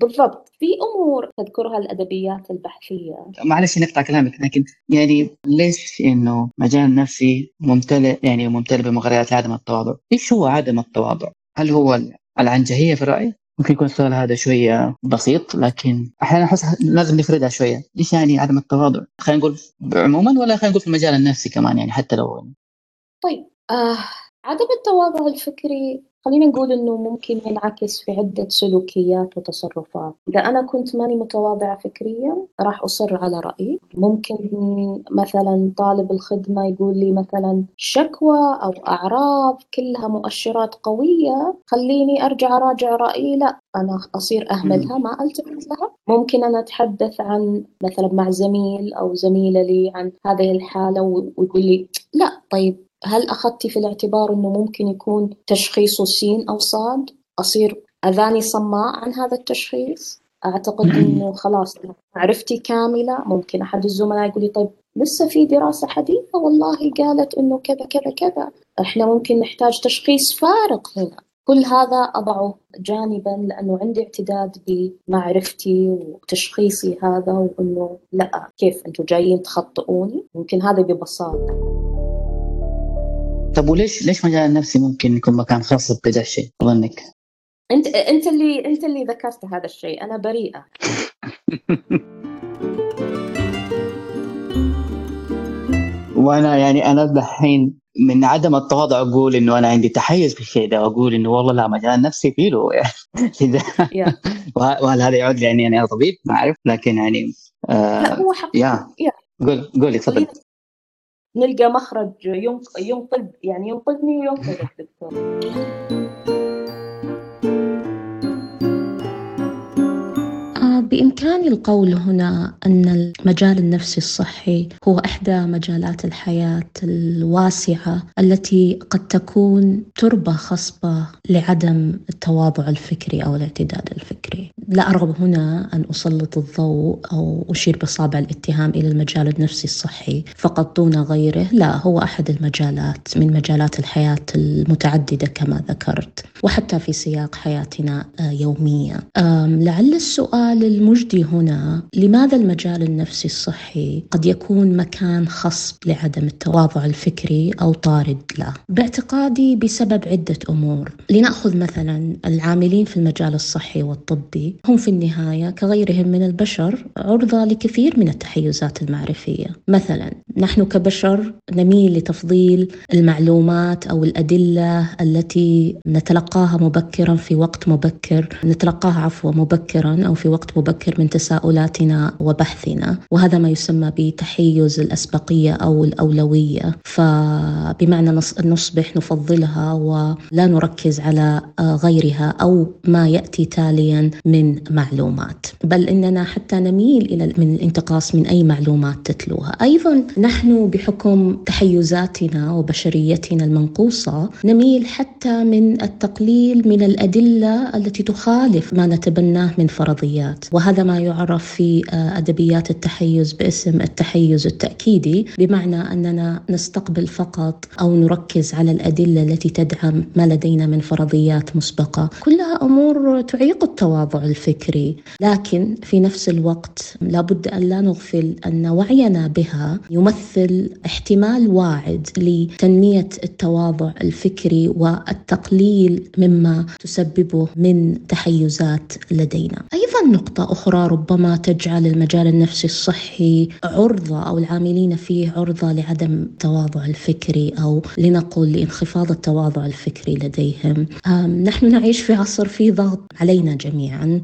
بالضبط في أمور تذكرها الأدبيات البحثية معلش نقطع كلامك لكن يعني ليش إنه مجال نفسي ممتلئ يعني ممتلئ بمغريات عدم التواضع؟ إيش هو عدم التواضع؟ هل هو العنجهية في الراي؟ ممكن يكون السؤال هذا شوية بسيط لكن أحيانا أحس لازم نفردها شوية، إيش يعني عدم التواضع؟ خلينا نقول عموما ولا خلينا نقول في المجال النفسي كمان يعني حتى لو طيب آه عدم التواضع الفكري خلينا نقول إنه ممكن ينعكس في عدة سلوكيات وتصرفات، إذا أنا كنت ماني متواضعة فكريا راح أصر على رأيي، ممكن مثلا طالب الخدمة يقول لي مثلا شكوى أو أعراض كلها مؤشرات قوية خليني أرجع أراجع رأيي. لا أنا أصير أهملها ما ألتفت لها، ممكن أنا أتحدث عن مثلا مع زميل أو زميلة لي عن هذه الحالة ويقول لي لا طيب هل أخذتي في الاعتبار أنه ممكن يكون تشخيصه سين أو صاد؟ أصير أذاني صماء عن هذا التشخيص؟ أعتقد أنه خلاص معرفتي كاملة. ممكن أحد الزملاء يقول لي طيب لسه في دراسة حديثة؟ والله قالت أنه كذا كذا كذا. إحنا ممكن نحتاج تشخيص فارق هنا. كل هذا أضعه جانبا لأنه عندي اعتداد بمعرفتي وتشخيصي هذا وأنه لا كيف أنتم جايين تخطئوني؟ ممكن هذا ببساطة. طب وليش ليش مجال النفسي ممكن يكون مكان خاص بهذا الشيء؟ أظنك؟ انت أنت اللي أنت اللي ذكرت هذا الشيء. أنا بريئة. <laughs> وأنا يعني أنا دحين من عدم التواضع أقول إنه أنا عندي تحيز في الشيء ده وأقول إنه والله لا مجال نفسي فيه له. <laughs> يعني <laughs> وهل هذا يعود لأني يعني أنا طبيب؟ ما أعرف. لكن يعني آه لا هو حق يا. قول قولي تفضل. نلقى مخرج ينقذ يعني ينقذني وينقذك دكتور. بإمكاني القول هنا أن المجال النفسي الصحي هو إحدى مجالات الحياة الواسعة التي قد تكون تربة خصبة لعدم التواضع الفكري أو الاعتدال الفكري. لا أرغب هنا أن أسلط الضوء أو أشير بصابع الاتهام إلى المجال النفسي الصحي فقط دون غيره. لا هو أحد المجالات من مجالات الحياة المتعددة كما ذكرت وحتى في سياق حياتنا آه، يوميا لعل السؤال المجدي هنا لماذا المجال النفسي الصحي قد يكون مكان خصب لعدم التواضع الفكري أو طارد له؟ باعتقادي بسبب عدة أمور. لنأخذ مثلا العاملين في المجال الصحي والطبي. هم في النهاية كغيرهم من البشر عرضة لكثير من التحيزات المعرفية. مثلا نحن كبشر نميل لتفضيل المعلومات أو الأدلة التي نتلقاها مبكرا في وقت مبكر نتلقاها عفوا مبكرا أو في وقت مبكر من تساؤلاتنا وبحثنا. وهذا ما يسمى بتحيز الأسبقية أو الأولوية. فبمعنى نصبح نفضلها ولا نركز على غيرها أو ما يأتي تاليا من معلومات بل إننا حتى نميل إلى من الانتقاص من أي معلومات تتلوها. أيضا نحن بحكم تحيزاتنا وبشريتنا المنقوصة نميل حتى من التقليل من الأدلة التي تخالف ما نتبناه من فرضيات. وهذا ما يعرف في أدبيات التحيز باسم التحيز التأكيدي بمعنى أننا نستقبل فقط أو نركز على الأدلة التي تدعم ما لدينا من فرضيات مسبقة. كلها أمور تعيق التواضع الفكري. لكن في نفس الوقت لابد أن لا نغفل أن وعينا بها يمثل احتمال واعد لتنمية التواضع الفكري والتقليل مما تسببه من تحيزات لدينا. أيضا نقطة أخرى ربما تجعل المجال النفسي الصحي عرضة أو العاملين فيه عرضة لعدم التواضع الفكري أو لنقل لانخفاض التواضع الفكري لديهم. نحن نعيش في عصر فيه ضغط علينا جميعا.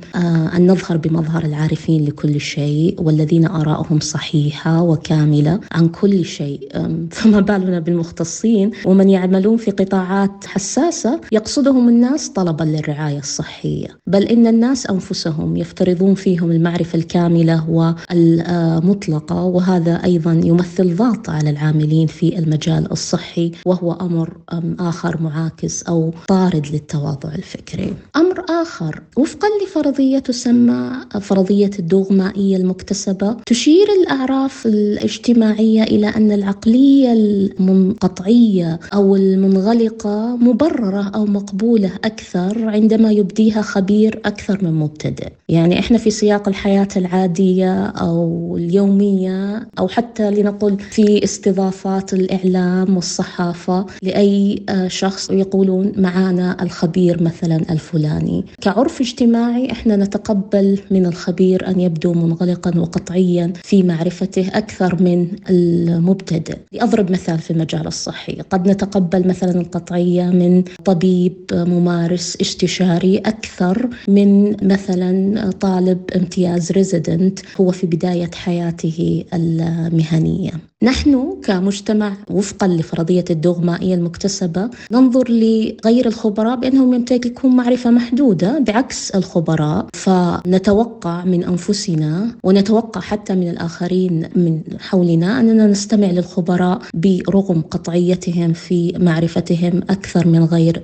أن نظهر بمظهر العارفين لكل شيء والذين آراؤهم صحيحة وكاملة عن كل شيء. <laughs> فما بالنا بالمختصين. ومن يعملون في قطاعات حساسة يقصدهم الناس طلبا للرعاية الصحية. بل إن الناس أنفسهم يفترضون فيهم المعرفة الكاملة والمطلقة. وهذا أيضا يمثل ضغط على العاملين في المجال الصحي. وهو أمر آخر معاكس أو طارد للتواضع الفكري. أمر آخر وفقا لفرضية تسمى فرضية الدوغمائية المكتسبة تشير الأعراف الاجتماعية إلى أن العقلية المنقطعية أو المنغلقة مبررة أو مقبولة أكثر عندما يبديها خبير أكثر من مبتدئ. يعني إحنا في سياق الحياة العادية أو اليومية أو حتى لنقل في استضافات الإعلام والصحافة لأي شخص يقولون معانا الخبير مثلا الفلاني. كعرف اجتماعي إحنا نتقبل من الخبير أن يبدو منغلقا وقطعيا في معرفته أكثر من المبتدئ. لأضرب مثال في المجال الصحي. قد نتقبل مثلا القطعية من طبيب ممارس استشاري أكثر من مثلا طالب امتياز ريزيدنت هو في بداية حياته المهنية. نحن كمجتمع وفقا لفرضية الدوغمائية المكتسبة ننظر لغير الخبراء بأنهم يمتلكون معرفة محدودة. بعكس الخبراء فنتوقع من أنفسنا ونتوقع حتى من الآخرين من حولنا أننا نستمع للخبراء برغم قطعيتهم في معرفتهم أكثر من غير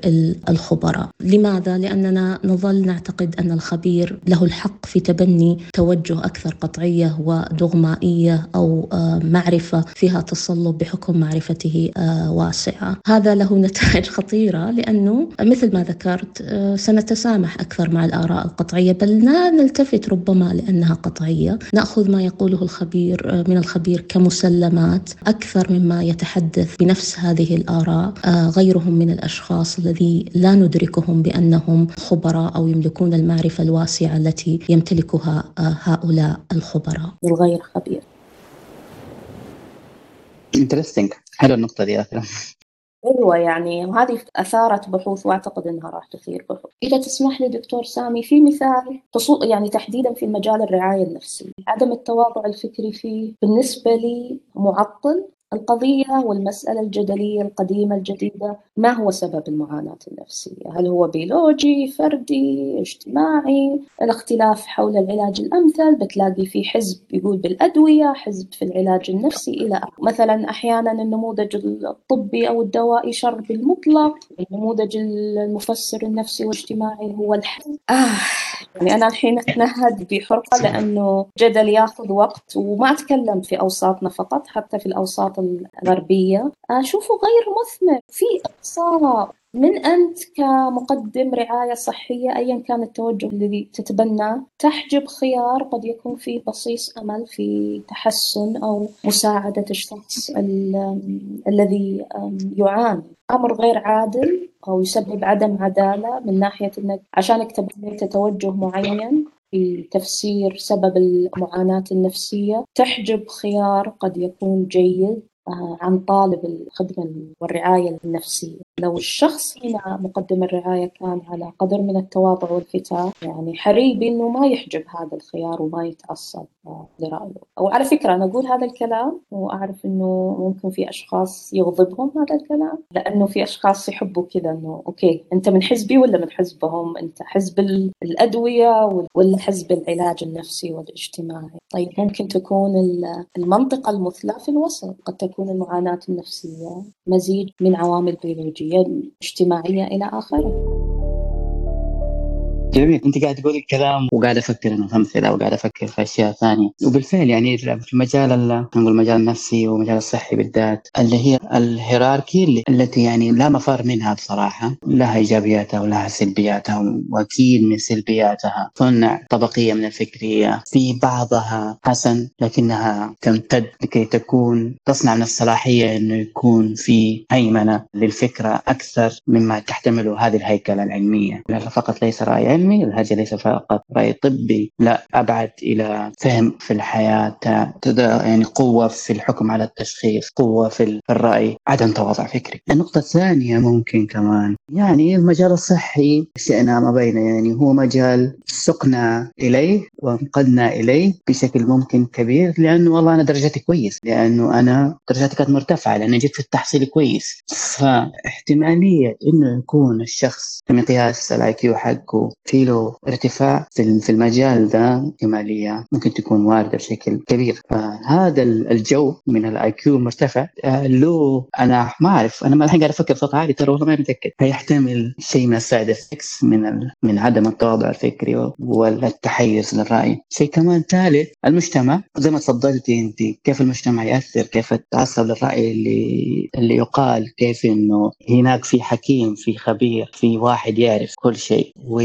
الخبراء لماذا؟ لأننا نظل نعتقد أن الخبير له الحق في تبني توجه أكثر قطعية ودغمائية أو معرفة فيها تصلب بحكم معرفته آه، واسعة هذا له نتائج خطيرة لأنه مثل ما ذكرت آه، سنتسامح أكثر مع الآراء القطعية بل لا نلتفت ربما لأنها قطعية. نأخذ ما يقوله الخبير آه، من الخبير كمسلمات أكثر مما يتحدث بنفس هذه الآراء. غيرهم من الأشخاص الذي لا ندركهم بأنهم خبراء أو يملكون المعرفة الواسعة التي يمتلكها هؤلاء الخبراء. الغير خبير. انترستنج حلو النقطة دي أكرم أيوه يعني وهذه أثارت بحوث وأعتقد إنها راح تثير بحوث. إذا تسمح لي دكتور سامي في مثال يعني تحديدا في مجال الرعاية النفسية، عدم التواضع الفكري فيه بالنسبة لي معطل القضية والمسألة الجدلية القديمة الجديدة ما هو سبب المعاناة النفسية؟ هل هو بيولوجي، فردي، اجتماعي؟ الاختلاف حول العلاج الأمثل بتلاقي في حزب يقول بالأدوية، حزب في العلاج النفسي إلى آخره. مثلا أحيانا النموذج الطبي أو الدوائي شر بالمطلق، النموذج المفسر النفسي والاجتماعي هو الحزب. آه يعني أنا الحين أتنهد بحرقة لأنه جدل ياخذ وقت وما أتكلم في أوساطنا فقط حتى في الأوساط الغربية. أشوفه غير مثمر. في إقصاء من أنت كمقدم رعاية صحية أيا كان التوجه الذي تتبناه تحجب خيار قد يكون فيه بصيص أمل في تحسن أو مساعدة الشخص الذي يعاني؟ أمر غير عادل أو يسبب عدم عدالة من ناحية أنك عشانك تبنيت توجه معين في تفسير سبب المعاناة النفسية تحجب خيار قد يكون جيد آه، عن طالب الخدمة والرعاية النفسية. لو الشخص هنا مقدم الرعاية كان على قدر من التواضع والفتاة يعني حري بأنه ما يحجب هذا الخيار وما يتعصب لرأيه. وعلى فكرة أنا أقول هذا الكلام وأعرف أنه ممكن في أشخاص يغضبهم هذا الكلام لأنه في أشخاص يحبوا كذا أنه أوكي أنت من حزبي ولا من حزبهم؟ أنت حزب الأدوية ولا حزب العلاج النفسي والاجتماعي؟ طيب ممكن تكون المنطقة المثلى في الوسط قد تكون المعاناة النفسية مزيج من عوامل بيولوجية. اجتماعية إلى آخره. جميل. أنت قاعد تقول الكلام وقاعد أفكر إنه في امثله وقاعد أفكر في أشياء ثانية. وبالفعل يعني في المجال نقول المجال النفسي والمجال الصحي بالذات اللي هي الهيراركي التي يعني لا مفر منها بصراحة. لها إيجابياتها ولها سلبياتها وأكيد من سلبياتها. صنع طبقية من الفكرية في بعضها حسن لكنها تمتد لكي تكون تصنع من الصلاحيه إنه يكون في هيمنة للفكرة أكثر مما تحتمله هذه الهيكلة العلمية. فقط ليس راي علمي الهرجة ليس فقط رأي طبي لا أبعد إلى فهم في الحياة يعني قوة في الحكم على التشخيص قوة في الرأي عدم تواضع فكري. النقطة الثانية ممكن كمان يعني المجال الصحي شئنا أم أبينا يعني هو مجال سقنا إليه وانقدنا إليه بشكل ممكن كبير لأنه والله أنا درجتي كويس لأنه أنا درجتي كانت مرتفعة لأني جيت في التحصيل كويس. فاحتمالية إنه يكون الشخص في مقياس ال IQ حقه في له ارتفاع في المجال ذا احتمالية ممكن تكون واردة بشكل كبير. فهذا الجو من ال IQ المرتفع آه، له أنا ما أعرف أنا الحين قاعد أفكر بصوت عالي ترى والله ما متأكد. هيحتمل شيء من ال side effects من من عدم التواضع الفكري والتحيز للرأي. شيء كمان ثالث المجتمع. زي ما تفضلتي انت كيف المجتمع يأثر؟ كيف التعصب للرأي اللي اللي يقال؟ كيف إنه هناك في حكيم في خبير في واحد يعرف كل شيء. و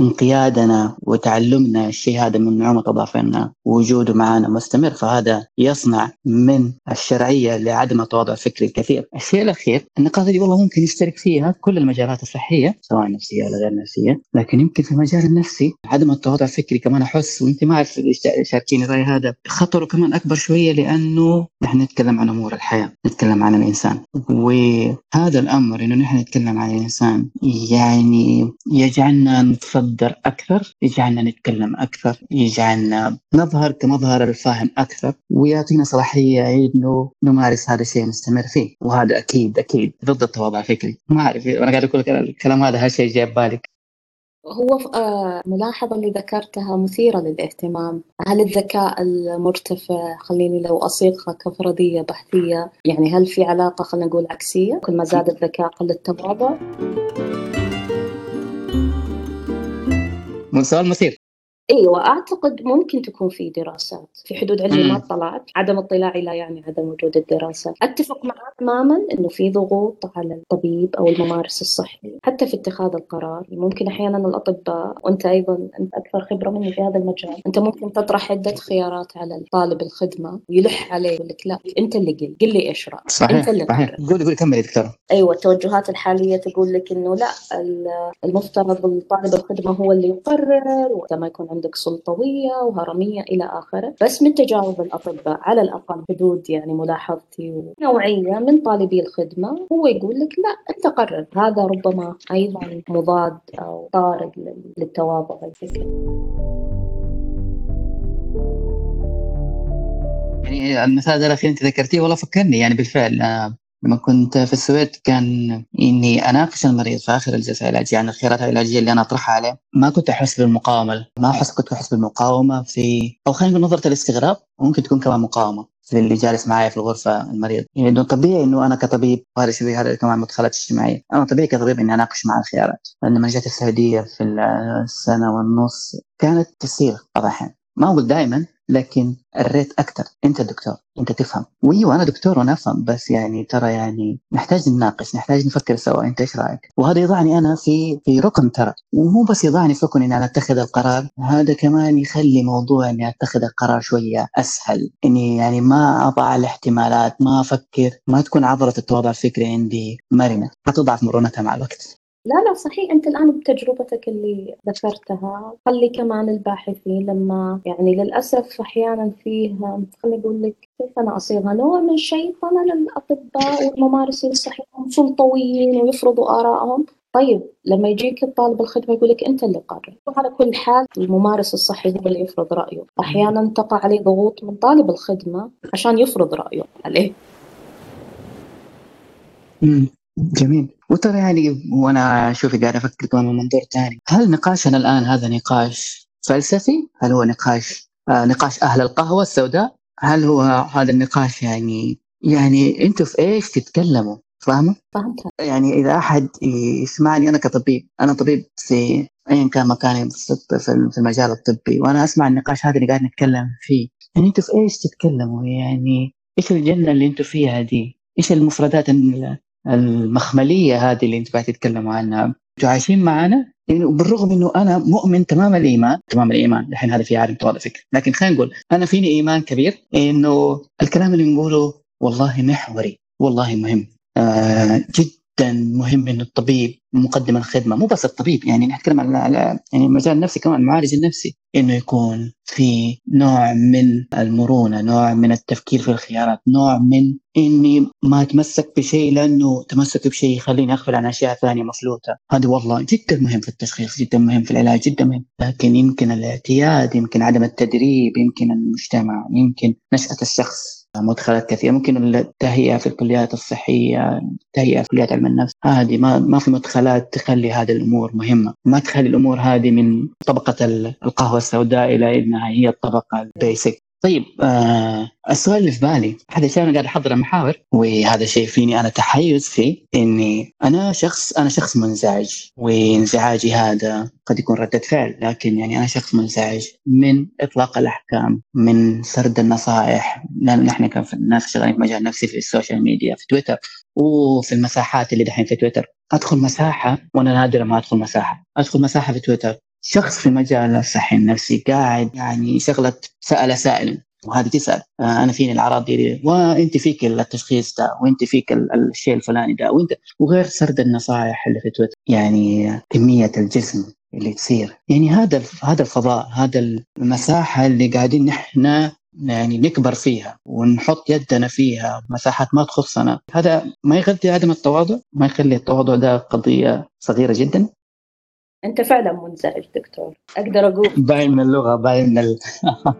انقيادنا وتعلمنا الشيء هذا من نعومة أظفارنا ووجوده معنا مستمر. فهذا يصنع من الشرعية لعدم التواضع الفكري الكثير. الشيء الأخير النقاط اللي والله ممكن يشترك فيها كل المجالات الصحية سواء نفسية ولا غير نفسية لكن يمكن في المجال النفسي عدم التواضع الفكري كمان أحس وأنت ما أعرف شاركيني الرأي هذا. خطره كمان أكبر شوية لأنه نحن نتكلم عن أمور الحياة نتكلم عن الإنسان. وهذا الأمر إنه نحن نتكلم عن الإنسان يعني يجعلنا نتصدر أكثر يجعلنا نتكلم أكثر يجعلنا نظهر كمظهر الفاهم أكثر ويعطينا صلاحية إنه نمارس هذا الشيء نستمر فيه. وهذا أكيد أكيد ضد التواضع الفكري. ما أعرف أنا قاعد أقول الكلام هذا هالشيء جاي ببالك. هو آه، ملاحظة اللي ذكرتها مثيرة للاهتمام. هل الذكاء المرتفع خليني لو أصيغها كفرضية بحثية يعني هل في علاقة خلينا نقول عكسية؟ كل ما زاد الذكاء قل التواضع؟ سؤال مثير. أيوه اعتقد ممكن تكون في دراسات في حدود علمي ما طلعت عدم اطلاعي لا يعني عدم وجود الدراسات أتفق معك تماما إنه في ضغوط على الطبيب أو الممارس الصحي حتى في اتخاذ القرار. ممكن أحيانا الأطباء وأنت أيضا أنت أكثر خبرة مني في هذا المجال أنت ممكن تطرح عدة خيارات على طالب الخدمة ويلح عليه يقول لك لا أنت اللي قل قل لي إيش رأيك؟ صحيح أنت اللي صحيح. قولي قولي كملي دكتور. أيوه التوجهات الحالية تقول لك إنه لا المفترض طالب الخدمة هو اللي يقرر وقت ما يكون عندك سلطوية وهرمية إلى آخره. بس من تجارب الأطباء على الأقل حدود يعني ملاحظتي ونوعية من طالبي الخدمة هو يقول لك لا أنت قرر. هذا ربما أيضا مضاد أو طارد للتواضع الفكري يعني المثال الأخير أنت ذكرتيه والله فكرني يعني بالفعل. آه، لما كنت في السويد كان إني أناقش المريض في آخر الجلسة العلاجيه عن الخيارات العلاجيه اللي أنا أطرحها عليه. ما كنت أحس بالمقاومة ما أحس كنت أحس بالمقاومة في أو خلينا نقول نظرة الاستغراب وممكن تكون كمان مقاومة اللي جالس معايا في الغرفة المريض. يعني إنه طبيعي إنه أنا كطبيب وهذا شيء هذا كمان مدخلات اجتماعية. أنا طبيعي كطبيب إني أناقش مع الخيارات. لما جيت السعودية في السنة والنص كانت تصير بعض الاحيان ما أقول دائما لكن الريت أكثر أنت دكتور أنت تفهم. وأيوة أنا دكتور وأنا أفهم بس يعني ترى يعني نحتاج نناقش نحتاج نفكر سوا. أنت إيش رأيك؟ وهذا يضعني أنا في في ركن ترى. ومو بس يضعني في ركن إني أنا أتخذ القرار هذا كمان يخلي موضوع إني أتخذ القرار شوية أسهل. إني يعني ما أضع الاحتمالات ما أفكر ما تكون عضله التواضع الفكري عندي مرنة. حتضعف مرونتها مع الوقت. لا لا صحيح أنت الآن بتجربتك اللي ذكرتها. خلي كمان الباحثين لما يعني للأسف أحيانا فيه خلي أقول لك كيف أنا أصيغها؟ نوع من الشيطنة للأطباء والممارسين الصحيين سلطويين ويفرضوا آرائهم. طيب لما يجيك الطالب الخدمة يقول لك أنت اللي قرر. وعلى كل حال الممارس الصحي هو اللي يفرض رأيه. أحيانا تقع عليه ضغوط من طالب الخدمة عشان يفرض رأيه عليه. جميل وترى يعني وأنا شوفي قاعد أفكر كمان من منظور ثاني هل نقاشنا الآن هذا نقاش فلسفي؟ هل هو نقاش آه نقاش أهل القهوة السوداء؟ هل هو هذا النقاش يعني يعني أنتم في إيش تتكلموا؟ فاهمة؟ فهمت يعني إذا أحد يسمعني أنا كطبيب أنا طبيب في ايا كان مكاني في المجال الطبي وأنا أسمع النقاش هذا اللي قاعد نتكلم فيه يعني أنتم في إيش تتكلموا يعني إيش الجنة اللي أنتم فيها دي؟ إيش المفردات المخملية هذه اللي انت قاعد تتكلموا عنها. أنتوا عايشين معنا يعني بالرغم انه أنا مؤمن تمام الإيمان تمام الإيمان الحين هذا في عالم فكري لكن خلينا نقول أنا فيني إيمان كبير؟ إنه الكلام اللي نقوله والله محوري والله مهم. آه جدا مهم إنه الطبيب مقدم الخدمة. مو بس الطبيب يعني نتكلم على يعني المجال النفسي كمان المعالج النفسي إنه يكون في نوع من المرونة، نوع من التفكير في الخيارات، نوع من إني ما أتمسك بشيء لأنه تمسك بشيء يخليني اغفل عن أشياء ثانية مفلوته، هذا والله جدا مهم في التشخيص، جدا مهم في العلاج، جدا مهم، لكن يمكن الاعتياد، يمكن عدم التدريب، يمكن المجتمع، يمكن نشأة الشخص. مدخلات كثيرة. ممكن التهيئة في الكليات الصحية التهيئة في كليات علم النفس هذه ما ما في مدخلات تخلي هذه الأمور مهمة. ما تخلي الأمور هذه من طبقة القهوة السوداء إلى إنها هي الطبقة ال basic طيب آه السؤال اللي في بالي هذا الشيء أنا قاعد احضر المحاور وهذا شيء فيني أنا تحيز فيه إني أنا شخص أنا شخص منزعج وانزعاجي هذا قد يكون ردة فعل لكن يعني أنا شخص منزعج من إطلاق الأحكام من سرد النصائح. لأن نحن كناس شغالين في مجال نفسي في السوشيال ميديا في تويتر وفي المساحات اللي دحين في تويتر. أدخل مساحة وأنا نادر ما أدخل مساحة. أدخل مساحة في تويتر. شخص في مجال الصحي النفسي قاعد يعني شغلة سأل سائل وهذه تسأل آه، أنا فيني الأعراض دي وأنت فيك التشخيص ده وأنت فيك الشيء الفلاني ده وأنت وغير سرد النصائح اللي في تويتر يعني كمية الجسم اللي تصير. يعني هذا هذا الفضاء هذا المساحة اللي قاعدين نحن يعني نكبر فيها ونحط يدنا فيها مساحات ما تخصنا. هذا ما يغذي عدم التواضع ما يخلي التواضع ده قضية صغيرة جدا. أنت فعلا منزعج دكتور. أقدر أقول. باين من اللغة باين من ال... <laughs>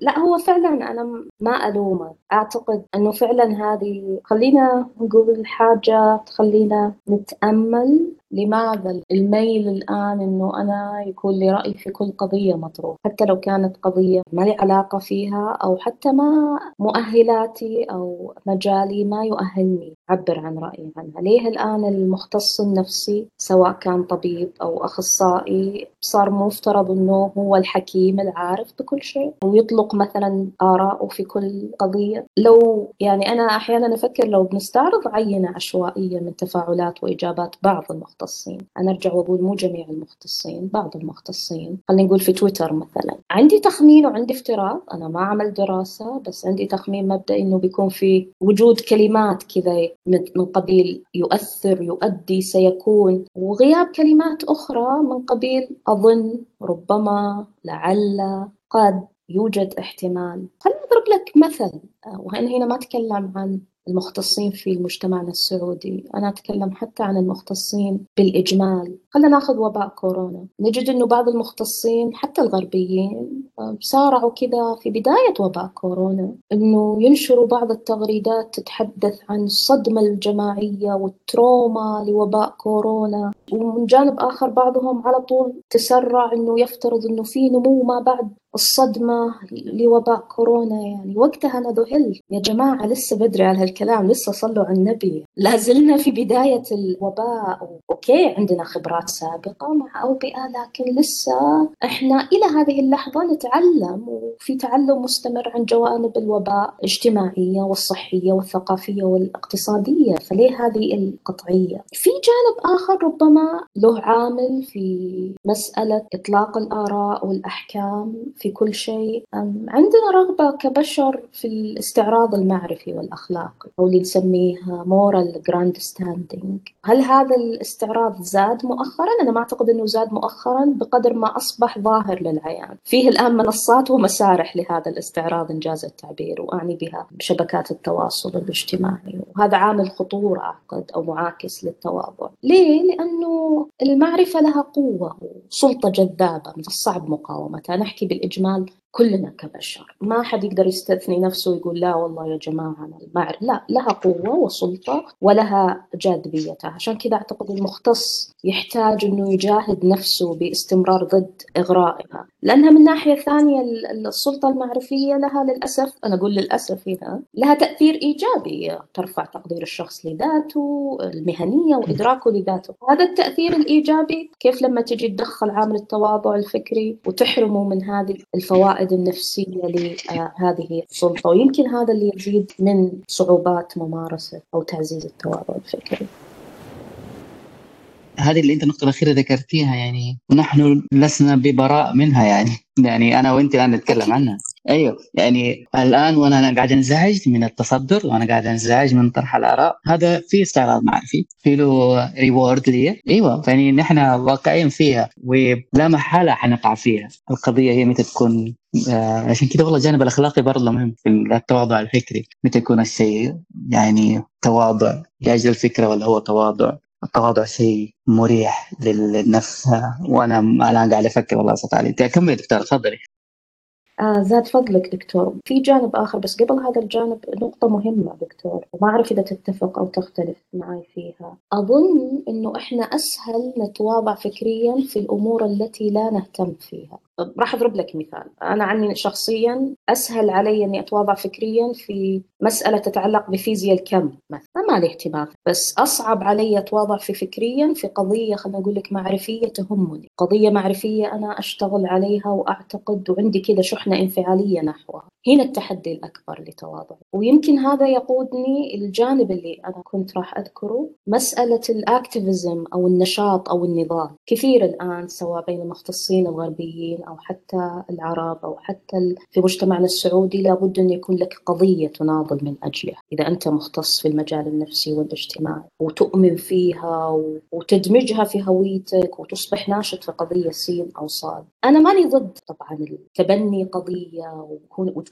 لا هو فعلا أنا ما ألومه. أعتقد إنه فعلا هذه خلينا نقول حاجة تخلينا نتأمل لماذا الميل الآن أنه أنا يكون لي رأي في كل قضية مطروح حتى لو كانت قضية ما لي علاقة فيها أو حتى ما مؤهلاتي أو مجالي ما يؤهلني أعبر عن رأيي عنها. ليه الآن المختص النفسي سواء كان طبيب أو أخصائي صار مفترض أنه هو الحكيم العارف بكل شيء؟ ويطلق مثلا آراءه في كل قضية؟ لو يعني أنا أحيانا أفكر لو بنستعرض عينة عشوائية من تفاعلات وإجابات بعض المختصين المختصين. أنا أرجع وأقول مو جميع المختصين بعض المختصين. خلينا نقول في تويتر مثلا. عندي تخمين وعندي افتراض. أنا ما عمل دراسة بس عندي تخمين مبدئي إنه بيكون في وجود كلمات كذا من قبيل يؤثر يؤدي سيكون. وغياب كلمات أخرى من قبيل أظن ربما لعل قد يوجد احتمال. خليني أضرب لك مثل. وأنا هنا ما أتكلم عن المختصين في مجتمعنا السعودي. أنا أتكلم حتى عن المختصين بالإجمال. خلينا ناخذ وباء كورونا. نجد أنه بعض المختصين حتى الغربيين سارعوا كذا في بداية وباء كورونا أنه ينشروا بعض التغريدات تتحدث عن الصدمة الجماعية وال trauma لوباء كورونا. ومن جانب آخر بعضهم على طول تسرع أنه يفترض أنه في نمو ما بعد الصدمة لوباء كورونا يعني. وقتها أنا ذهلت. يا جماعة لسه بدري على هالكلام. لسه صلوا على النبي. لازلنا في بداية الوباء. okay عندنا خبرات سابقة مع أوبئة لكن لسه إحنا إلى هذه اللحظة نتعلم. وفي تعلم مستمر عن جوانب الوباء الاجتماعية والصحية والثقافية والاقتصادية. فليه هذه القطعية؟ في جانب آخر ربما له عامل في مسألة إطلاق الآراء والأحكام في كل شيء. عندنا رغبة كبشر في الاستعراض المعرفي والأخلاقي أو اللي نسميه moral grandstanding. هل هذا الاستعراض زاد مؤخرا؟ أنا ما أعتقد أنه زاد مؤخرا بقدر ما أصبح ظاهر للعيان. فيه الآن منصات ومسارح لهذا الاستعراض إنجاز التعبير وأعني بها شبكات التواصل الاجتماعي. وهذا عامل خطورة أعتقد أو معاكس للتواضع. ليه؟ لأنه المعرفة لها قوة وسلطة جذابة من الصعب مقاومتها. نحكي بالإجمال كلنا كبشر. ما حد يقدر يستثني نفسه ويقول لا والله يا جماعة أنا المعرفة لا لها قوة وسلطة ولها جاذبيتها. عشان كذا أعتقد المختص يحتاج أنه يجاهد نفسه باستمرار ضد إغرائها. لأنها من ناحية ثانية السلطة المعرفية لها للأسف أنا أقول للأسف هنا لها تأثير إيجابي ترفع تقدير الشخص لذاته المهنية وإدراكه لذاته. هذا التأثير الإيجابي كيف لما تجي تدخل عامل التواضع الفكري وتحرمه من هذه الفوائد النفسية لهذه السلطة ويمكن هذا اللي يزيد من صعوبات ممارسة أو تعزيز التواضع الفكري. هذه اللي أنت النقطة الأخيرة ذكرتيها يعني نحن لسنا ببراء منها يعني. يعني أنا وأنت الان نتكلم عنها. أيوه. يعني الآن وأنا قاعد أنزعج من التصدر وأنا قاعد أنزعج من طرح الآراء هذا في استعراض معرفي في له ريورد لي. أيوه. يعني نحن واقعين فيها ولا محالة حنقع فيها. القضية هي متى تكون آه عشان كذا والله الجانب الأخلاقي برضه مهم في التواضع الفكري. متى يكون الشيء يعني تواضع لاجل الفكرة ولا هو تواضع؟ التواضع شيء مريح للنفس. وأنا الآن قاعد أفكر والله صوت علي. كمل دكتور تفضلي. آه زاد فضلك دكتور. في جانب آخر بس قبل هذا الجانب نقطة مهمة دكتور. وما أعرف إذا تتفق أو تختلف معي فيها. أظن أنه إحنا أسهل نتواضع فكريا في الأمور التي لا نهتم فيها. راح أضرب لك مثال. أنا عني شخصيا أسهل علي إني أتواضع فكريا في مسألة تتعلق بفيزياء الكم مثلا. ما لي اهتمام بس أصعب علي أتواضع في فكريا في قضية خلينا نقول لك معرفية تهمني. قضية معرفية أنا أشتغل عليها وأعتقد وعندي كذا شحنة انفعالية نحوها. هنا التحدي الأكبر لتواضع. ويمكن هذا يقودني الجانب اللي أنا كنت راح أذكره مسألة الأكتيفيزم أو النشاط أو النضال كثير الآن سواء بين المختصين الغربيين أو حتى العرب أو حتى في مجتمعنا السعودي لابد أن يكون لك قضية تناضل من أجلها. إذا أنت مختص في المجال النفسي والاجتماعي وتؤمن فيها وتدمجها في هويتك وتصبح ناشط في قضية سين أو صاد. أنا ماني ضد طبعا تبني قضية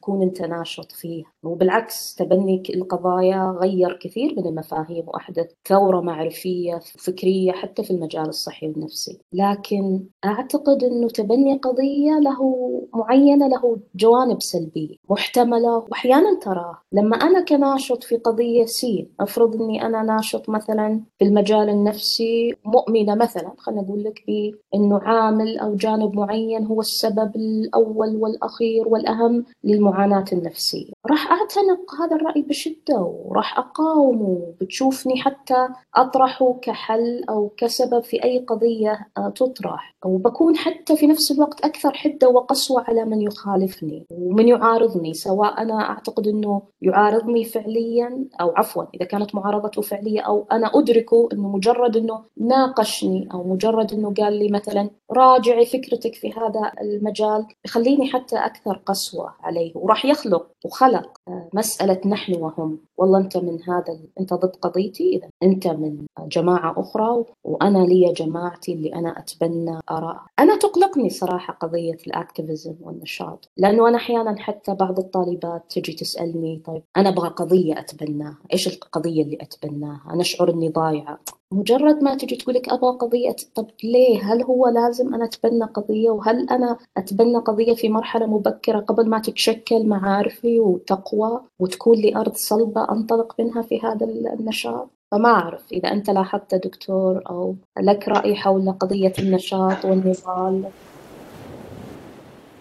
وتكون أنت ناشط فيها. وبالعكس تبني القضايا غير كثير من المفاهيم وأحدث ثورة معرفية فكرية حتى في المجال الصحي والنفسي. لكن أعتقد أنه تبني قضية له معينة له جوانب سلبية محتملة. وأحيانا تراه لما أنا كناشط في قضية سين أفرض أني أنا ناشط مثلا في المجال النفسي مؤمنة مثلا خلينا أقول لك بأنه عامل أو جانب معين هو السبب الأول والأخير والأهم للمعاناة النفسية. راح أعتنق هذا الرأي بشدة وراح أقاومه بتشوفني حتى أطرحه كحل أو كسبب في أي قضية آه، تطرح. وبكون حتى في نفس الوقت أكثر حدة وقسوة على من يخالفني ومن يعارضني سواء أنا أعتقد أنه يعارضني فعليا أو عفوا إذا كانت معارضته فعلية أو أنا أدركه أنه مجرد أنه ناقشني أو مجرد أنه قال لي مثلا راجعي فكرتك في هذا المجال يخليني حتى أكثر قسوة عليه. وراح يخلق وخلق آه، مسألة نحن وهم. والله أنت من هذا أنت ضد قضيتي إذا أنت من جماعة أخرى وأنا لي جماعتي اللي أنا أتبنى آراء. أنا تقلقني صراحة قضية الأكتيفيزم والنشاط لأنه أنا أحيانا حتى بعض الطالبات تجي تسألني طيب أنا أبغى قضية أتبناها إيش القضية اللي أتبناها؟ أنا أشعر أني ضايعة. مجرد ما تجي تقول لك أبغى قضية طب ليه؟ هل هو لازم أنا أتبنى قضية؟ وهل أنا أتبنى قضية في مرحلة مبكرة قبل ما تتشكل؟ معارفي وتقوى وتكون لي أرض صلبة أنطلق منها في هذا النشاط. فما أعرف إذا أنت لاحظت دكتور أو لك رأي حول قضية النشاط والنضال.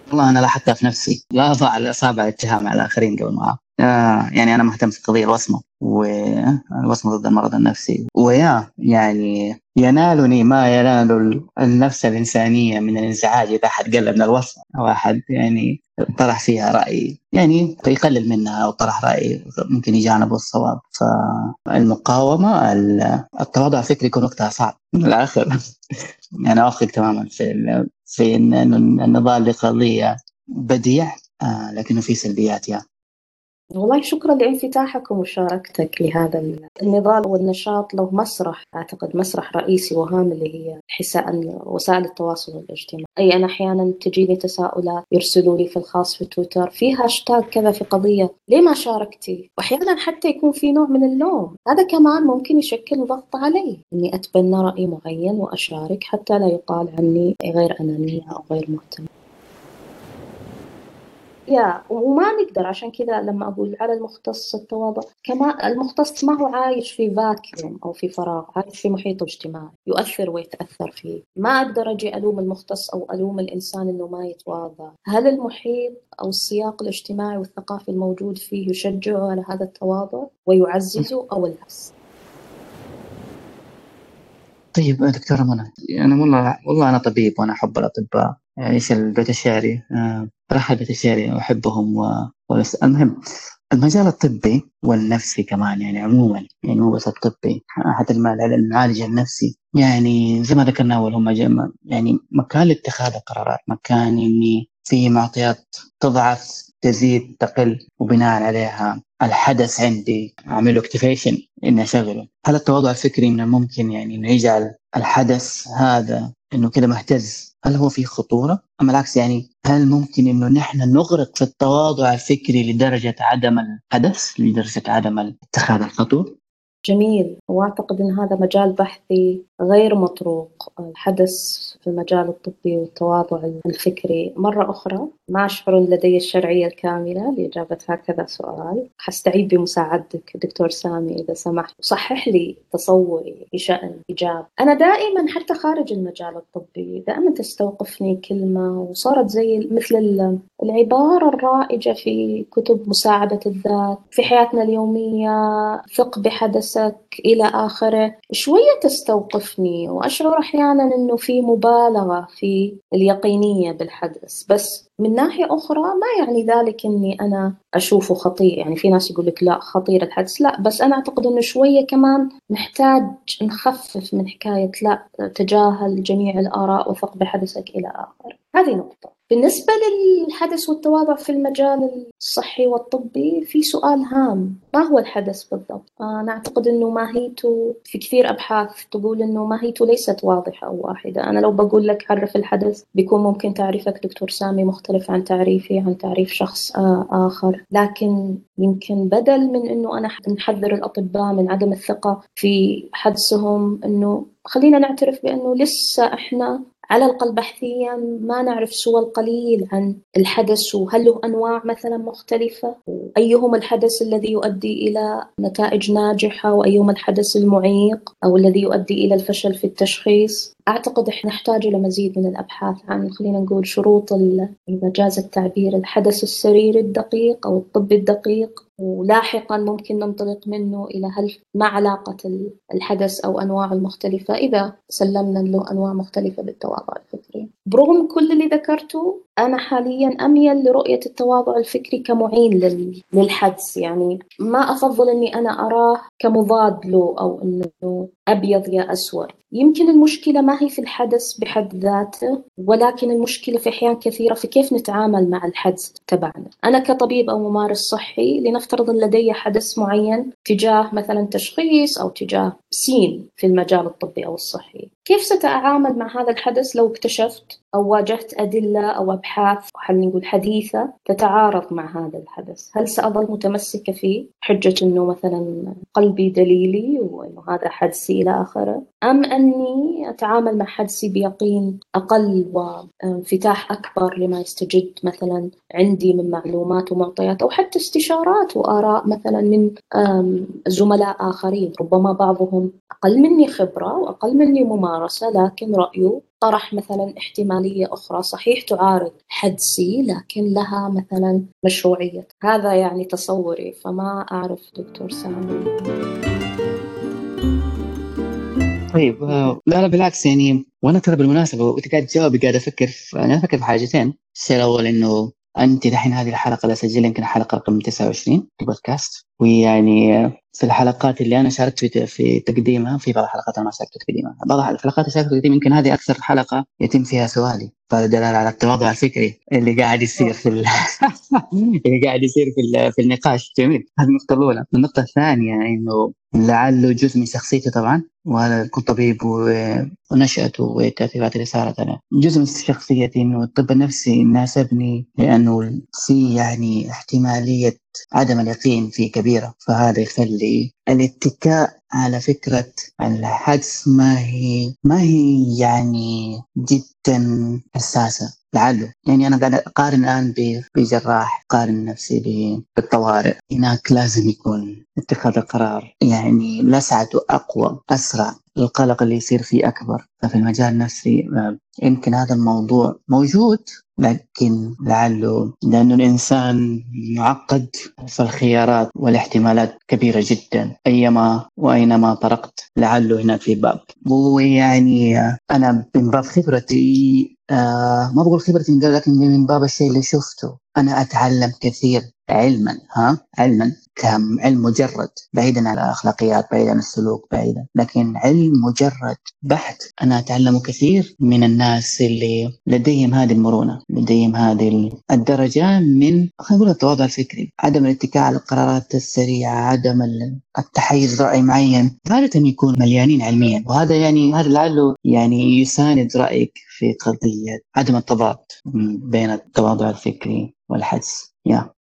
والله أنا لاحظتها في نفسي. لا أضع الأصابع الاتهام على الآخرين قبل ما يعني أنا مهتم في قضية الوصمة والوصمة ضد المرض النفسي. ويا يعني ينالني ما ينال النفس الإنسانية من الإنزعاج إذا أحد قل من الوصمة أو أحد يعني طرح فيها رأي. يعني يقلل منها أو طرح رأي ممكن يجانب الصواب. فالمقاومة التواضع الفكري يكون وقتها صعب. من الآخر <laughs> أنا يعني أوافقك تماما في في النضال لقضية بديع آه لكنه في سلبيات يعني. والله شكرا لانفتاحك ومشاركتك لهذا النضال والنشاط له مسرح أعتقد مسرح رئيسي وهام اللي هي حساء وسائل التواصل الاجتماعي. أي أنا أحيانا تجيني تساؤلات يرسلوا لي في الخاص في تويتر في هاشتاج كذا في قضية ليه ما شاركتي؟ واحيانا حتى يكون في نوع من اللوم. هذا كمان ممكن يشكل ضغط علي إني أتبنى رأي معين وأشارك حتى لا يقال عني غير أنانية أو غير مهتمة. يا وما نقدر عشان كذا لما أقول على المختص التواضع. كما المختص ما هو عايش في فاكيوم أو في فراغ عايش في محيط اجتماعي يؤثر ويتأثر فيه. ما أقدر أجي ألوم المختص أو ألوم الإنسان إنه ما يتواضع. هل المحيط أو السياق الاجتماعي والثقافي الموجود فيه يشجعه على هذا التواضع ويعززه أو العكس؟ طيب دكتورة منى أنا والله والله أنا طبيب وأنا أحب الأطباء. إيش البيت الشعري؟ آه، صراحة البيت الشعري أحبهم و... المهم المجال الطبي والنفسي كمان يعني عموما يعني مو بس الطبي حتى المعالج النفسي. يعني زي ما ذكرنا أول هم يعني مكان لاتخاذ القرارات مكان إني في معطيات تضعف تزيد تقل وبناء عليها الحدث عندي اعمل له اكتيفيشن إني أشغله. هل التواضع الفكري من الممكن يعني إنه يجعل الحدث هذا إنه كده مهتز؟ هل هو في خطورة أم العكس؟ يعني هل ممكن إنه نحن نغرق في التواضع الفكري لدرجة عدم الحدث لدرجة عدم اتخاذ الخطوة؟ جميل. وأعتقد أن هذا مجال بحثي غير مطروق الحدث في المجال الطبي والتواضع الفكري. مرة أخرى ما أشعر لدي الشرعية الكاملة لإجابة هكذا سؤال. حستعيد بمساعدتك دكتور سامي إذا سمحت. صحح لي تصوري بشأن إجابة أنا دائما حتى خارج المجال الطبي دائما تستوقفني كلمة وصارت زي مثل العبارة الرائجة في كتب مساعدة الذات في حياتنا اليومية ثق بحدثك إلى آخره. شوية تستوقفني وأشعر أحيانا أنه في مبالغة في اليقينية بالحدث بس من ناحية أخرى ما يعني ذلك أني أنا أشوفه خطير. يعني في ناس يقول لك لا خطير الحدث لا بس أنا أعتقد أنه شوية كمان نحتاج نخفف من حكاية لا تجاهل جميع الآراء وثق بحدثك إلى آخره هذه نقطة. بالنسبة للحدث والتواضع في المجال الصحي والطبي في سؤال هام. ما هو الحدث بالضبط؟ أنا أعتقد أنه ماهيته في كثير أبحاث تقول أنه ماهيته ليست واضحة أو واحدة. أنا لو بقول لك عرف الحدث بيكون ممكن تعريفك دكتور سامي مختلف عن تعريفي عن تعريف شخص آخر. لكن يمكن بدل من أنه أنا نحذر الأطباء من عدم الثقة في حدسهم أنه خلينا نعترف بأنه لسه إحنا على الأقل بحثيا ما نعرف سوى القليل عن الحدث وهل له أنواع مثلا مختلفة؟ وأيهما الحدث الذي يؤدي إلى نتائج ناجحة؟ وأيهما الحدث المعيق؟ أو الذي يؤدي إلى الفشل في التشخيص؟ أعتقد إحنا نحتاج إلى مزيد من الأبحاث. عن خلينا نقول شروط إذا جاز التعبير الحدث السريري الدقيق أو الطبي الدقيق ولاحقا ممكن ننطلق منه إلى هل ما علاقة الحدث أو أنواعه المختلفة. إذا سلمنا له أنواع مختلفة بالتواضع الفكري. برغم كل اللي ذكرته أنا حاليا أميل لرؤية التواضع الفكري كمعين للحدس. يعني ما أفضل أني أنا أراه كمضاد له أو أنه أبيض يا أسود. يمكن المشكلة ما هي في الحدث بحد ذاته ولكن المشكلة في أحيان كثيرة في كيف نتعامل مع الحدث تبعنا. أنا كطبيب أو ممارس صحي لنفترض أن لدي حدث معين تجاه مثلا تشخيص أو تجاه سين في المجال الطبي أو الصحي. كيف سأتعامل مع هذا الحدث لو اكتشفت أو واجهت أدلة أو أبحاث خلينا نقول حديثة تتعارض مع هذا الحدث. هل سأظل متمسكة فيه حجة أنه مثلا قلبي دليلي وأنه هذا حدسي إلى آخره؟ أم أني أتعامل مع حدسي بيقين أقل وانفتاح أكبر لما يستجد مثلا عندي من معلومات ومعطيات أو حتى استشارات وآراء مثلا من زملاء آخرين. ربما بعضهم أقل مني خبرة وأقل مني ممارسة لكن رأيه طرح مثلا احتمالية أخرى. صحيح تعارض حدسي لكن لها مثلا مشروعية. هذا يعني تصوري فما أعرف دكتور سامي. طيب آه، لا لا بالعكس يعني وأنا ترى بالمناسبة وانت قاعد تجاوبي قاعد أفكر في أنا أفكر في حاجتين. الشيء الأول إنه انت دحين هذه الحلقة اللي اسجلها يمكن الحلقة رقم 29 في بودكاست ويعني في الحلقات اللي أنا شاركت في في تقديمها في بعض الحلقات أنا ما شاركت في تقديمها. بعض الحلقات اللي شاركت في تقديمها يمكن هذه أكثر حلقة يتم فيها سؤالي. فهذا دلاله على التواضع الفكري اللي قاعد يصير في <laughs> اللي قاعد يصير في في النقاش. جميل. هذه النقطة الأولى. النقطة الثانية إنه لعله جزء من شخصيتي طبعا وأنا كنت طبيب ونشأته والتأثيرات اللي صارت أنا جزء من شخصيتي إنه الطب النفسي ناسبني لأنه في يعني احتمالية عدم اليقين فيه كبيرة. فهذا يخلي الاتكاء على فكرة الحدس ما هي ما هي يعني جدا حساسة. لعله. يعني أنا قاعد أقارن الآن بجراح قارن نفسي بالطوارئ. هناك لازم يكون اتخاذ القرار. يعني لسعته أقوى أسرع. القلق اللي يصير فيه أكبر. ففي المجال النفسي آه، يمكن هذا الموضوع موجود. لكن لعله لأنه الإنسان معقد فالخيارات والاحتمالات كبيرة جدا أيما وأينما طرقت لعله هناك في باب. ويعني أنا من باب خبرتي آه ما بقول خبرتي لكن من باب الشيء اللي شفته أنا أتعلم كثير. علما ها؟ علما كعلم مجرد بعيدا عن الأخلاقيات بعيدا عن السلوك بعيدا. لكن علم مجرد بحت. أنا أتعلم كثير من الناس اللي لديهم هذه المرونة لديهم هذه الدرجة من خلينا نقول التواضع الفكري. عدم الاتكاء على القرارات السريعة عدم التحيز رأي معين. غالبا يكون مليانين علميا. وهذا يعني هذا لعله يعني يساند رأيك في قضية عدم التضاد بين التواضع الفكري والحدس. يا. yeah.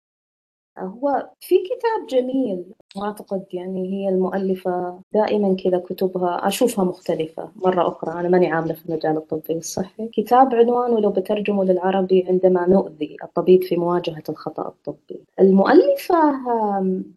هو في كتاب جميل أعتقد يعني هي المؤلفة دائما كذا كتبها أشوفها مختلفة مرة أخرى. أنا ماني عاملة في المجال الطبي الصحي. كتاب عنوانه لو بترجمه للعربي عندما نؤذي الطبيب في مواجهة الخطأ الطبي. المؤلفة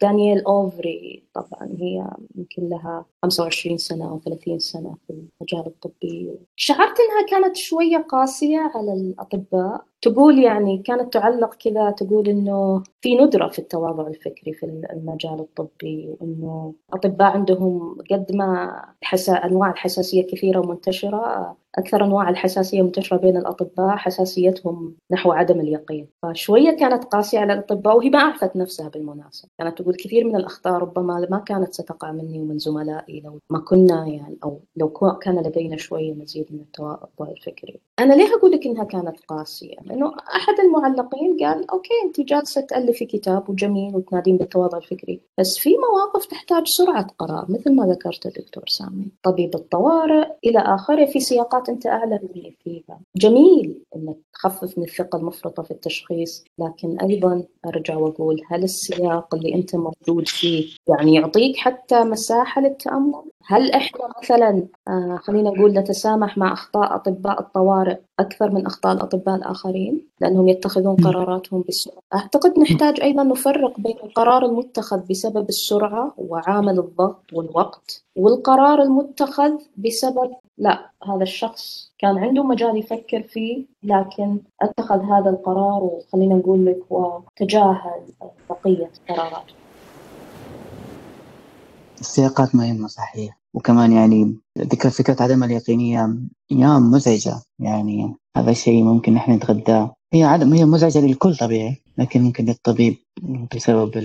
دانييل أوفري. طبعا هي يمكن لها 25 سنة أو 30 سنة في المجال الطبي. شعرت أنها كانت شوية قاسية على الأطباء. تقول يعني كانت تعلق كذا تقول إنه في ندرة في التواضع الفكري في المجال الطبي. وانه أطباء عندهم قد ما حسا أنواع الحساسية كثيرة ومنتشرة أكثر أنواع الحساسية منتشرة بين الأطباء حساسيتهم نحو عدم اليقين. فشوية كانت قاسية على الأطباء وهي ما عرفت نفسها بالمناسبة. كانت تقول كثير من الأخطاء ربما ما كانت ستقع مني ومن زملائي لو ما كنا يعني أو لو كان لدينا شوية مزيد من التواضع الفكري. أنا ليه أقول لك إنها كانت قاسية؟ لأنه أحد المعلقين قال أوكي أنت جالسة تألفي كتاب وجميل وتنادين بالتواضع الفكري بس في مواقف تحتاج سرعة قرار مثل ما ذكرت الدكتور سامي. طبيب الطوارئ إلى آخره في سياقات أنت أعلى مني فيها جميل أنك تخفف من الثقة المفرطة في التشخيص لكن أيضا أرجع وأقول هل السياق اللي أنت موجود فيه يعني يعطيك حتى مساحة للتأمل؟ هل إحنا مثلا آه خلينا نقول نتسامح مع أخطاء أطباء الطوارئ أكثر من أخطاء الأطباء الآخرين؟ لأنهم يتخذون قراراتهم بسرعة. أعتقد نحتاج أيضا نفرق بين القرار المتخذ بسبب السرعة وعامل الضغط والوقت والقرار المتخذ بسبب لا هذا الشخص كان عنده مجال يفكر فيه لكن اتخذ هذا القرار وخلينا نقول لك وتجاهل بقية قراراته. السياقات مهمة صحيح وكمان يعني ذكر فكرة عدم اليقينية يا مزعجة. يعني هذا الشيء ممكن نحن نتغداه هي عدم هي مزعجة للكل طبيعي لكن ممكن للطبيب بسبب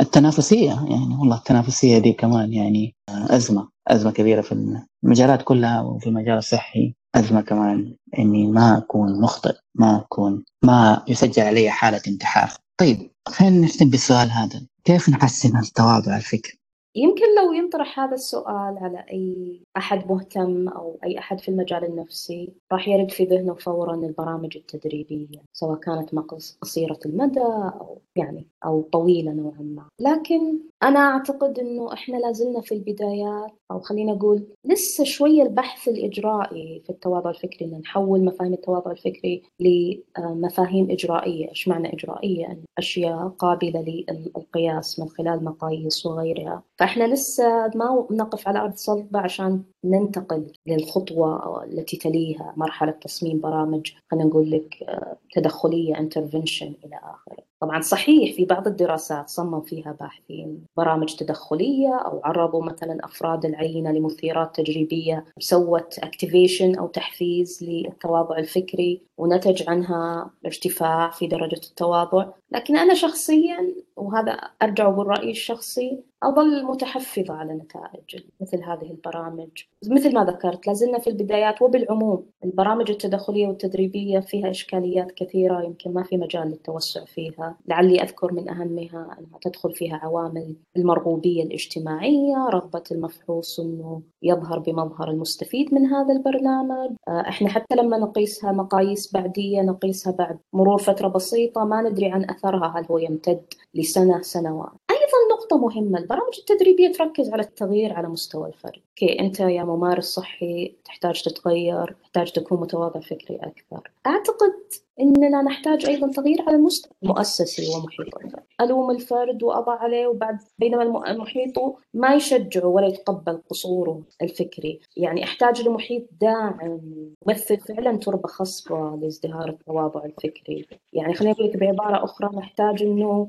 التنافسية. يعني والله التنافسية دي كمان يعني أزمة أزمة كبيرة في المجالات كلها وفي المجال الصحي. أزمة كمان إني ما أكون مخطئ ما أكون ما يسجل علي حالة انتحار. طيب خلينا نختم بالسؤال هذا. كيف نحسن التواضع الفكري؟ يمكن لو ينطرح هذا السؤال على أي أحد مهتم أو أي أحد في المجال النفسي راح يرد في ذهنه فورا البرامج التدريبية سواء كانت قصيرة المدى أو يعني أو طويلة نوعا ما. لكن أنا أعتقد أنه إحنا لازلنا في البدايات أو خلينا أقول لسه شوية البحث الإجرائي في التواضع الفكري أن نحول مفاهيم التواضع الفكري لمفاهيم إجرائية. إيش معنى إجرائية؟ يعني أشياء قابلة للقياس من خلال مقاييس وغيرها. فإحنا لسه ما نقف على أرض صلبة عشان ننتقل للخطوة التي تليها مرحلة تصميم برامج خلينا نقول لك آه، تدخلية intervention إلى آخره. طبعا صحيح في بعض الدراسات صمم فيها باحثين برامج تدخلية أو عرضوا مثلا أفراد العينة لمثيرات تجريبية سوت activation أو تحفيز للتواضع الفكري ونتج عنها ارتفاع في درجة التواضع. لكن أنا شخصيا وهذا أرجع أقول رأيي الشخصي أظل متحفظة على نتائج مثل هذه البرامج. مثل ما ذكرت لازلنا في البدايات وبالعموم البرامج التدخلية والتدريبية فيها إشكاليات كثيرة يمكن ما في مجال للتوسع فيها. لعلي أذكر من أهمها أنها تدخل فيها عوامل المرغوبية الاجتماعية رغبة المفحوص أنه يظهر بمظهر المستفيد من هذا البرنامج. آه، إحنا حتى لما نقيسها مقاييس بعدية نقيسها بعد مرور فترة بسيطة ما ندري عن أثرها هل هو يمتد لسنة سنوات. أيضا نقطة مهمة البرامج التدريبية تركز على التغيير على مستوى الفرد. أوكي أنت يا ممارس صحي تحتاج تتغير تحتاج تكون متواضع فكري أكثر. أعتقد إننا نحتاج أيضا تغيير على المستوى. المؤسسي ومحيط الفرد، ألوم الفرد وأضع عليه وبعد بينما المحيط ما يشجعه ولا يتقبل قصوره الفكري، يعني أحتاج لمحيط داعم يمثل فعلا تربة خصبة لازدهار التواضع الفكري، يعني خليني أقول لك بعبارة أخرى نحتاج إنه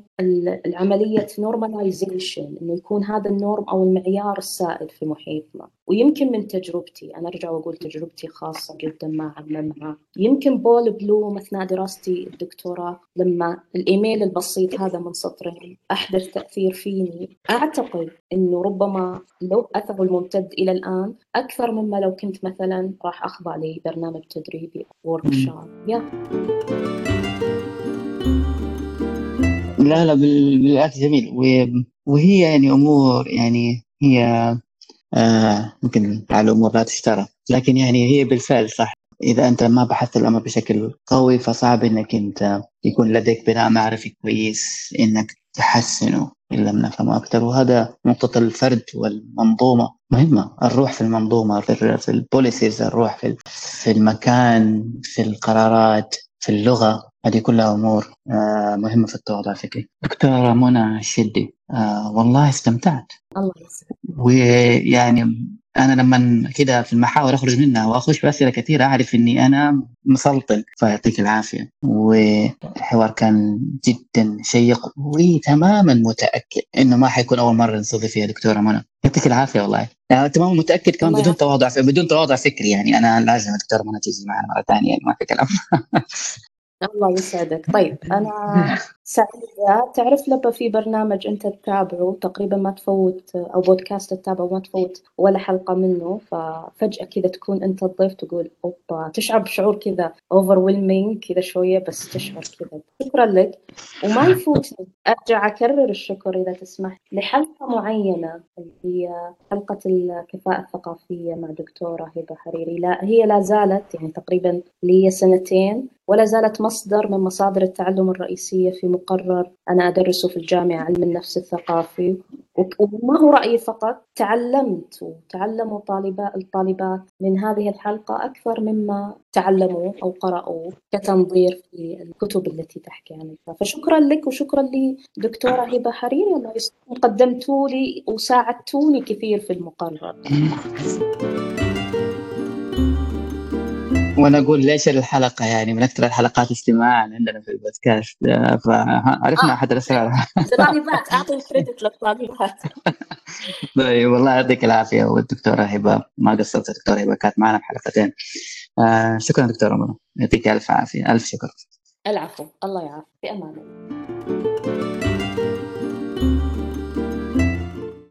العملية normalization إنه يكون هذا ال norm أو المعيار السائد في محيطنا، ويمكن من تجربتي أنا أرجع وأقول تجربتي خاصة جدا ما أعممها، يمكن بول بلوم اثناء أثناء دراستي الدكتوراه. لما الإيميل البسيط هذا من سطرين أحدث تأثير فيني أعتقد أنه ربما لو أثره الممتد إلى الآن أكثر مما لو كنت مثلا راح أخضع لبرنامج تدريبي ورك شوب لا لا بالعكس جميل. وهي يعني أمور يعني هي آه ممكن على الأمور لا تشترى. لكن يعني هي بالفعل صح. إذا أنت ما بحثت الأمر بشكل قوي فصعب إنك أنت يكون لديك بناء معرفي كويس إنك تحسنه إن لم نفهمه أكثر. وهذا نقطة الفرد والمنظومة مهمة. الروح في المنظومة في, في ال policies الروح في, في المكان في القرارات في اللغة. هذه كلها أمور آه، مهمة في التواضع الفكري. دكتوره منى الشدي آه والله استمتعت. الله يسعدك. ويعني أنا لما كده في المحاور أخرج منها وأخش باسئله كثيرة أعرف إني أنا مسلطن. فيعطيك العافية. والحوار كان جدا شيق وتماما متأكد إنه ما حيكون أول مرة نستضيف فيها دكتورة منى. يعطيك العافية والله. يعني تماما متأكد كمان بدون تواضع بدون تواضع فكري يعني. أنا لازم دكتورة منى تيجي معنا مرة ثانية يعني ما في كلام. <laughs> الله يسعدك. طيب أنا <laughs> سعيدة. تعرف لما في برنامج أنت تتابعه؟ تقريبا ما تفوت أو بودكاست تتابعه ما تفوت ولا حلقة منه ففجأة كذا تكون أنت الضيف تقول أوبا تشعر بشعور كذا أوفر كذا شوية بس تشعر كذا. شكرا لك. وما يفوتني أرجع أكرر الشكر إذا تسمح لحلقة معينة هي حلقة الكفاءة الثقافية مع دكتورة هبة حريري. لا هي لا زالت يعني تقريبا لي سنتين ولا زالت مصدر من مصادر التعلم الرئيسية في مقرر أنا أدرسه في الجامعة علم النفس الثقافي وما هو رأيي فقط تعلمت وتعلموا طالبات الطالبات من هذه الحلقة أكثر مما تعلموا أو قرأوا كتنظير في الكتب التي تحكي عنها. فشكرا لك وشكرا لدكتورة هبة حريري الله قدمتوا لي وساعدتوني كثير في المقرر. <laughs> وأنا أقول ليش الحلقة يعني من أكثر الحلقات استماعا عندنا في البودكاست فعرفنا آه. أحد الاسئله الطالبات أعطي الكريدت للطالبات <laughs> طيب والله يعطيك العافية والدكتورة هبة. ما قصرت الدكتورة هبة كانت معنا في حلقتين. آه شكرا دكتورة منى يعطيك ألف عافية. ألف شكر. العفو الله يعافي في أمان الله.